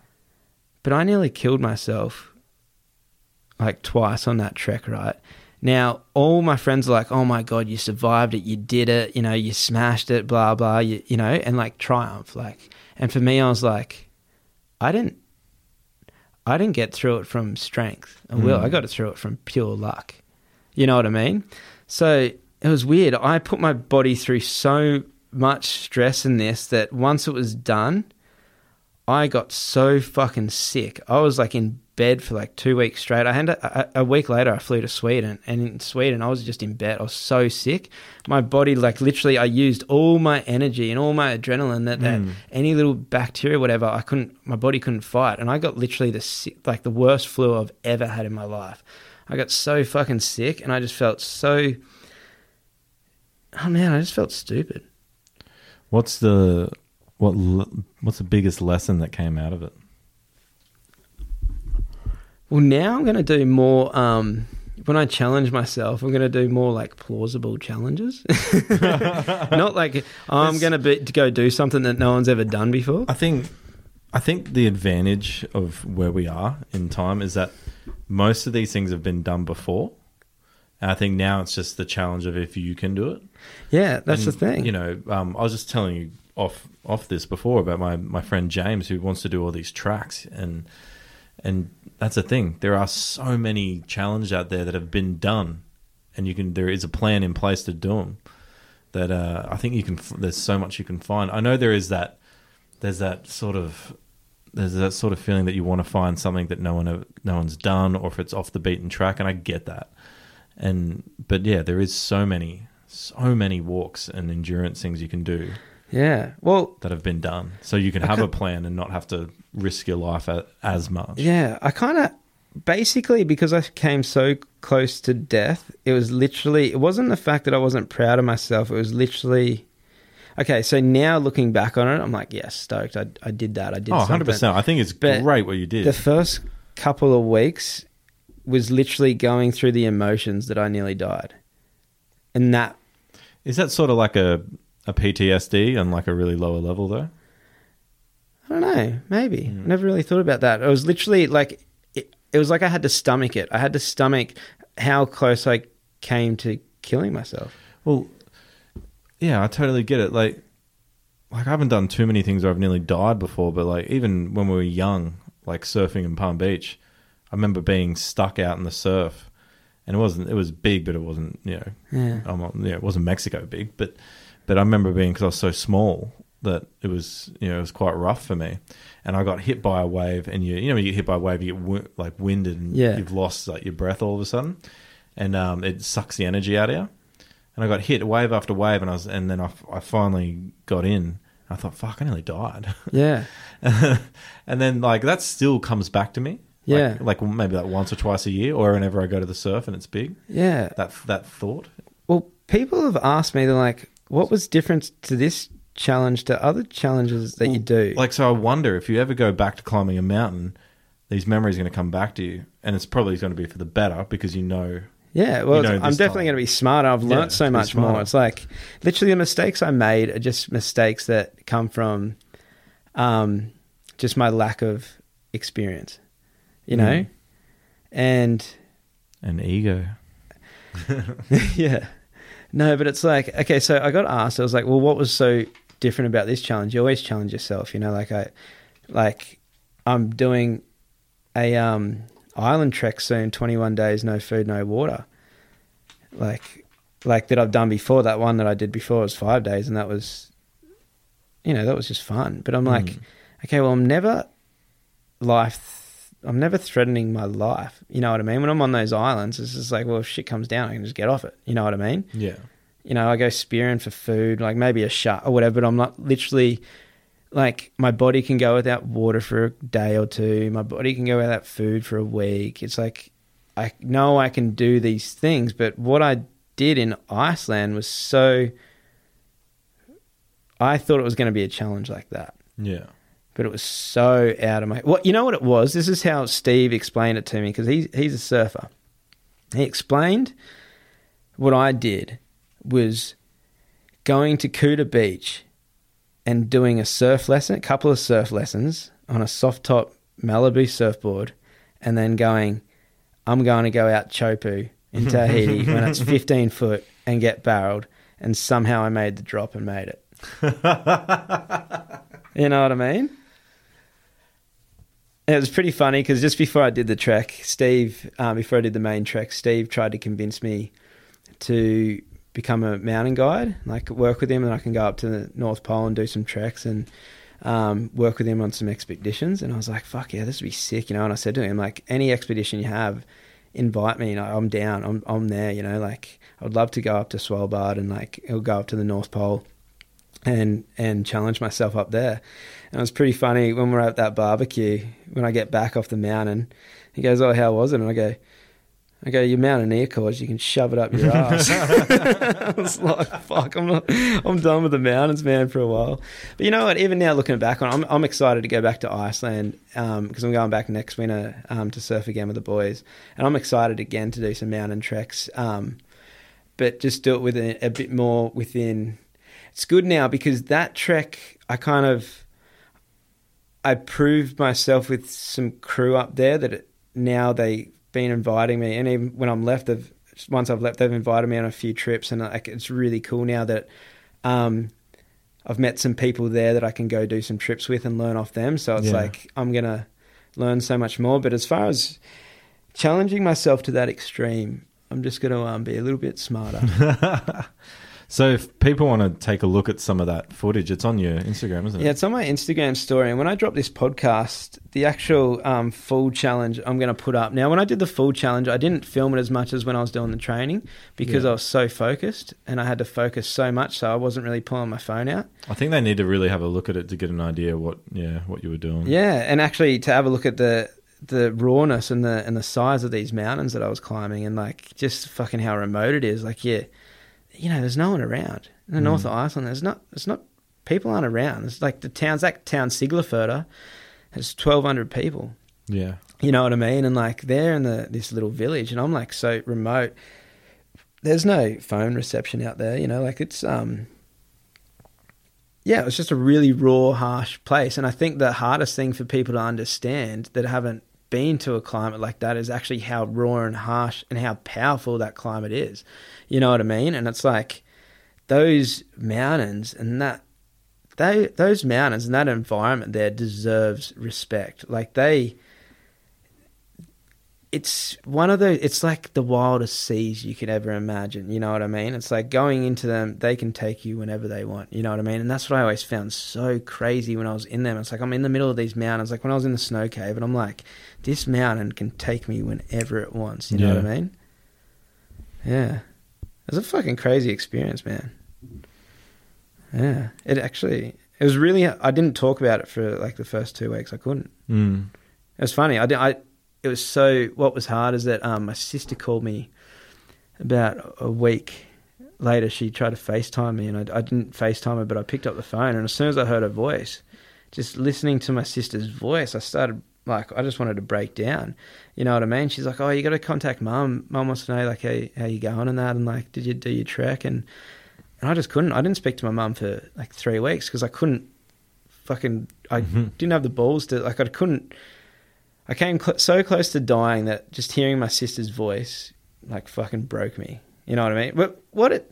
but i nearly killed myself like twice on that trek right? Now all my friends are like oh my god you survived it you did it you know you smashed it blah blah you, you know and like triumph like. And for me i was like i didn't i didn't get through it from strength and will. Mm. i got it through it from pure luck. You know what i mean? So it was weird. I put my body through so much stress in this that once it was done I got so fucking sick. I was like in bed for like two weeks straight. I had a, a, week later. I flew to Sweden, and in Sweden, I was just in bed. I was so sick. My body, like literally, I used all my energy and all my adrenaline that, that Mm. any little bacteria, whatever, I couldn't. My body couldn't fight, and I got literally the sick, like the worst flu I've ever had in my life. I got so fucking sick, and I just felt so. Oh man, I just felt stupid. What's the what? What's the biggest lesson that came out of it? Well, now I'm going to do more. Um, when I challenge myself, I'm going to do more like plausible challenges. Not like I'm going to be to go do something that no one's ever done before. I think I think the advantage of where we are in time is that most of these things have been done before. And I think now it's just the challenge of if you can do it. Yeah, that's And, the thing. You know, um, I was just telling you off off this before about my, my friend James who wants to do all these tracks and and that's the thing. There are so many challenges out there that have been done, and you can there is a plan in place to do them. That uh, I think you can. There's so much you can find. I know there is that. There's that sort of. There's that sort of feeling that you want to find something that no one no one's done, or if it's off the beaten track, and I get that. And but yeah, there is so many, so many walks and endurance things you can do yeah. Well, that have been done, so you can I have a plan and not have to risk your life as much. yeah. I kind of basically because I came so close to death. It was literally. It wasn't the fact that I wasn't proud of myself. It was literally. Okay, so now looking back on it, I'm like, yes, stoked. I, I did that. I did. Oh, 100 something. percent. I think it's But great what you did. The first couple of weeks was literally going through the emotions that I nearly died. And that, Is that sort of like a a PTSD on like a really lower level though? I don't know, maybe. Mm. I never really thought about that. It was literally like, it, it was like I had to stomach it. I had to stomach how close I came to killing myself. Well, yeah, I totally get it. Like like I haven't done too many things where I've nearly died before, but like even when we were young, like surfing in Palm Beach, I remember being stuck out in the surf, and it wasn't it was big, but it wasn't you know Yeah. I'm not, you know, it wasn't Mexico big, but but I remember being because I was so small that it was you know it was quite rough for me, and I got hit by a wave, and you you know when you get hit by a wave, you get like winded, and Yeah. you've lost like your breath all of a sudden, and um, it sucks the energy out of you, and I got hit wave after wave, and I was and then I, I finally got in. I thought, fuck, I nearly died. Yeah. and then like that still comes back to me. Like- Yeah. Like, maybe like once or twice a year or whenever I go to the surf and it's big. Yeah. That that thought. Well, people have asked me, they're like, what was different to this challenge to other challenges that you do? Like so I wonder if you ever go back to climbing a mountain, these memories are going to come back to you and it's probably going to be for the better because you know yeah, well, you know I'm definitely time. going to be smarter. I've Yeah, learnt so to be much more. It's like literally the mistakes I made are just mistakes that come from um, just my lack of experience, you know? Mm. And an ego. yeah. No, but it's like, okay, so I got asked, I was like, well, what was so different about this challenge? You always challenge yourself, you know, like I, like I'm doing a, um, island trek soon, 21 days, no food, no water. Like, like that I've done before. That one that I did before was five days and that was, you know, that was just fun. But I'm like, Mm. okay, well, I'm never life, I'm never threatening my life. You know what I mean? When I'm on those islands, it's just like, well, if shit comes down, I can just get off it. You know what I mean? Yeah. You know, I go spearing for food, like maybe a shot or whatever, but I'm not literally like my body can go without water for a day or two. My body can go without food for a week. It's like I know I can do these things, but what I did in Iceland was so. I thought it was going to be a challenge like that, Yeah. But it was so out of my. What you know what it was? This is how Steve explained it to me because he's he's a surfer. He explained what I did was going to Kuta Beach and doing a surf lesson, a couple of surf lessons on a soft top Malibu surfboard, and then going, I'm going to go out Teahupo'o in Tahiti when it's 15 foot and get barreled. And somehow I made the drop and made it. you know what I mean? It was pretty funny because just before I did the trek, Steve, uh, before I did the main trek, Steve tried to convince me to become a mountain guide, like work with him, and I can go up to the North Pole and do some treks and um, work with him on some expeditions. And I was like, "Fuck yeah, this would be sick," you know. And I said to him, like, any expedition you have, invite me. You know, I'm down. I'm I'm there. You know, like I would love to go up to Svalbard and like go up to the North Pole and and challenge myself up there. And it was pretty funny when we're at that barbecue. When I get back off the mountain, he goes, "Oh, how was it?" And I go. I go, your mountaineer cause you can shove it up your ass. I was like, fuck, I'm not, I'm done with the mountains, man, for a while. But you know what? Even now, looking back on, I'm, I'm excited to go back to Iceland because I'm going back next winter um, to surf again with the boys, and I'm excited again to do some mountain treks. Um, but just do it with a, a bit more within. It's good now because that trek, I kind of, I proved myself with some crew up there that it, now they've been inviting me, and even when I'm left, they've once I've left, they've invited me on a few trips, and like it's really cool now that um, I've met some people there that I can go do some trips with and learn off them. So it's Yeah. like I'm gonna learn so much more. But as far as challenging myself to that extreme, I'm just gonna um, be a little bit smarter. So if people want to take a look at some of that footage, it's on your Instagram, isn't it? Yeah, it's on my Instagram story. And when I drop this podcast, the actual um, full challenge I'm going to put up. Now, when I did the full challenge, I didn't film it as much as when I was doing the training because Yeah. I was so focused and I had to focus so much, so I wasn't really pulling my phone out. I think they need to really have a look at it to get an idea what yeah what you were doing. Yeah, and actually to have a look at the the rawness and the and the size of these mountains that I was climbing and like just fucking how remote it is. Like, yeah, you know, there's no one around in the north of Iceland. There's not. There's not. People aren't around. It's like the towns. That town Siglufjörður has 1,200 people. Yeah. You know what I mean? And like they're in the this little village, and I'm like so remote. There's no phone reception out there. You know, like it's um. Yeah, it was just a really raw, harsh place, and I think the hardest thing for people to understand that haven't been to a climate like that is actually how raw and harsh and how powerful that climate is. You know what I mean? And it's like those mountains and that they those mountains and that environment there deserves respect. Like they, it's one of the it's like the wildest seas you could ever imagine you know what i mean? It's like going into them they can take you whenever they want you know what i mean? And that's what i always found so crazy when i was in them. It's like i'm in the middle of these mountains like when i was in the snow cave and i'm like this mountain can take me whenever it wants you know what i mean? Yeah. It was a fucking crazy experience man. Yeah. It actually it was really i didn't talk about it for like the first two weeks. I couldn't. Mm. it was funny. I, did, I it was so. What was hard is that um, my sister called me about a week later. She tried to FaceTime me, and I, I didn't FaceTime her, but I picked up the phone, and as soon as I heard her voice, just listening to my sister's voice, I started like I just wanted to break down. You know what I mean? She's like, "Oh, you got to contact mum. Mum wants to know like how how you going and that, and like did you do your trek?" And and I just couldn't. I didn't speak to my mum for like three weeks because I couldn't fucking. I Mhm. didn't have the balls to like. I couldn't. I came cl- so close to dying that just hearing my sister's voice like fucking broke me. You know what I mean? But what it,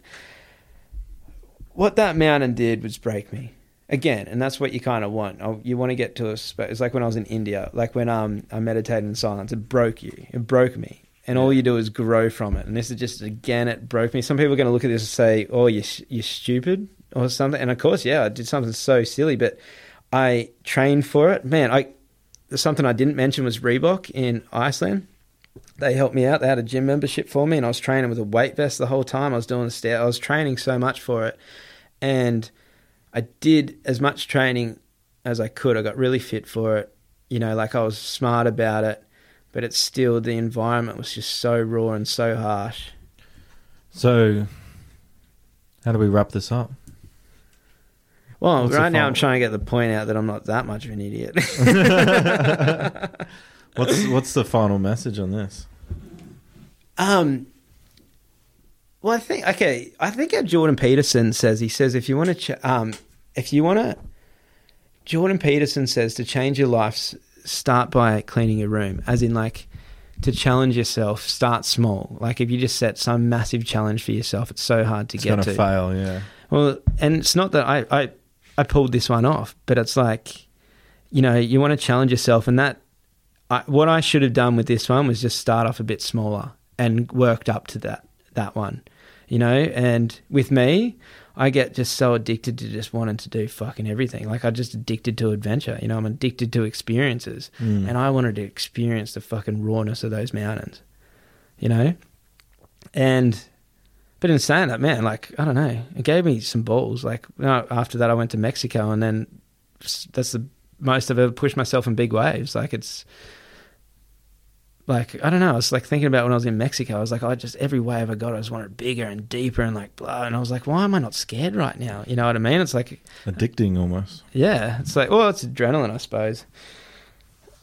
what that mountain did was break me again, and that's what you kind of want. Oh, You want to get to a space. It's like when I was in India, like when um I meditated in silence. It broke you. It broke me, and all you do is grow from it. And this is just again, it broke me. Some people are going to look at this and say, "Oh, you you're stupid" or something. And of course, yeah, I did something so silly, but I trained for it. Man, I something I didn't mention was Reebok in Iceland. They helped me out. They had a gym membership for me, and I was training with a weight vest the whole time. I was doing the stair. I was training so much for it, and I did as much training as I could. I got really fit for it. You know, like I was smart about it, but it's still the environment was just so raw and so harsh. So, how do we wrap this up? Well, What's right now I'm trying to get the point out that I'm not that much of an idiot. What's what's the final message on this? Um. Well, I think okay. I think Jordan Peterson says he says if you want to, ch- um, if you want to, Jordan Peterson says to change your life, start by cleaning your room. As in, like, to challenge yourself, start small. Like, if you just set some massive challenge for yourself, it's so hard to It's get to. fail, yeah. Well, and it's not that I, I, I pulled this one off, but it's like, you know, you want to challenge yourself, and that, I, what I should have done with this one was just start off a bit smaller and worked up to that that one, you know. And with me, I get just so addicted to just wanting to do fucking everything. Like I'm just addicted to adventure, you know. I'm addicted to experiences, Mm. and I wanted to experience the fucking rawness of those mountains, you know. And but in saying that, man, like I don't know, it gave me some balls. Like you know, after that, I went to Mexico, and then that's the most I've ever pushed myself in big waves. Like it's like I don't know. I was like thinking about when I was in Mexico. I was like, I just every wave I got, I just wanted bigger and deeper and like blah. And I was like, why am I not scared right now? You know what I mean? It's like Addicting almost. yeah, it's like well, it's adrenaline, I suppose.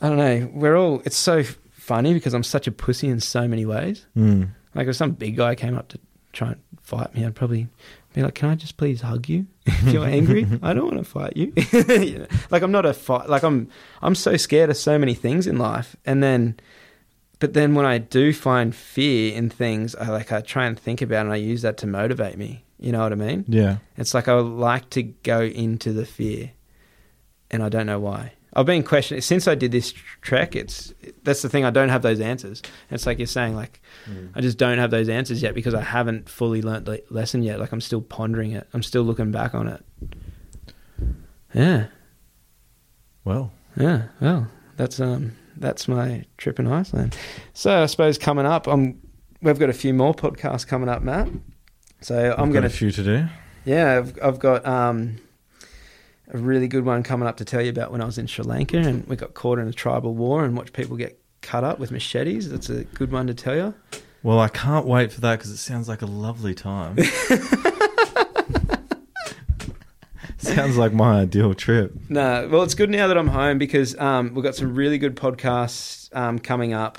I don't know. We're all. It's so funny because I'm such a pussy in so many ways. Mm. Like if some big guy came up to try and fight me, I'd probably be like, "Can I just please hug you? If you're angry, I don't want to fight you." You know? Like I'm not a fight. Like I'm, I'm so scared of so many things in life, and then, but then when I do find fear in things, I like I try and think about it and I use that to motivate me. You know what I mean? Yeah. It's like I like to go into the fear, and I don't know why. I've been questioning since I did this trek. It's that's the thing. I don't have those answers. It's like you're saying, like I just don't have those answers yet because I haven't fully learnt the lesson yet. Like I'm still pondering it. I'm still looking back on it. Yeah, Well, yeah. Well, that's um that's my trip in Iceland. So I suppose coming up, I'm we've got a few more podcasts coming up, Matt. So I'm got gonna a few to do. yeah, I've, I've got um, a really good one coming up to tell you about when I was in Sri Lanka and we got caught in a tribal war and watched people get cut up with machetes. That's a good one to tell you. Well, I can't wait for that because it sounds like a lovely time. sounds like my ideal trip. No, well, it's good now that I'm home because um, we've got some really good podcasts um, coming up.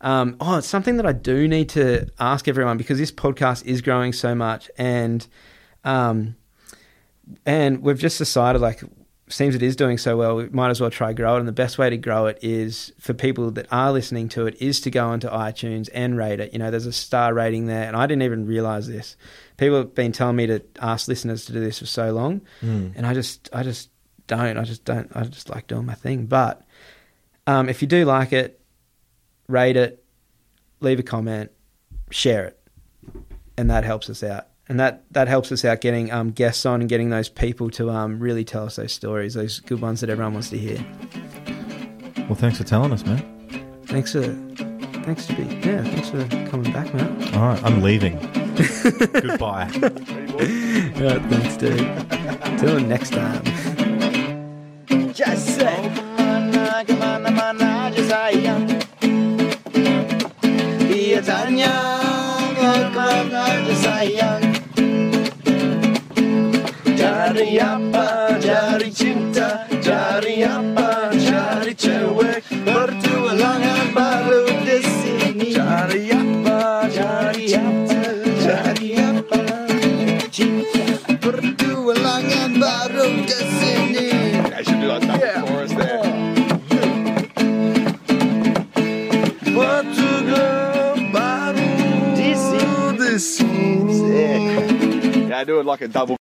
Um, oh, it's something that I do need to ask everyone because this podcast is growing so much, and um, and we've just decided like seems it is doing so well, we might as well try grow it. And the best way to grow it is for people that are listening to it is to go onto iTunes and rate it. You know, there's a star rating there, and I didn't even realize this. people have been telling me to ask listeners to do this for so long, and I just I just don't. I just don't. I just like doing my thing. But um, if you do like it, rate it, leave a comment, share it, and that helps us out. And that, that helps us out getting um, guests on and getting those people to um, really tell us those stories, those good ones that everyone wants to hear. Well, thanks for telling us, man. Thanks for, thanks to be, yeah, thanks for coming back, man. All right, I'm leaving. Goodbye. Yeah, thanks, dude. Till next time. Just say, mana, kemana mana aja sayang. Dia tanya, sayang. Cari apa, cari cinta, cari apa, cari cewek. Bertualangan baru di sini. Cari apa, cari cinta, cari apa, cinta. Bertualangan baru di sini. I should do like that Yeah. chorus there. Baru di sini. Yeah, do it like a double.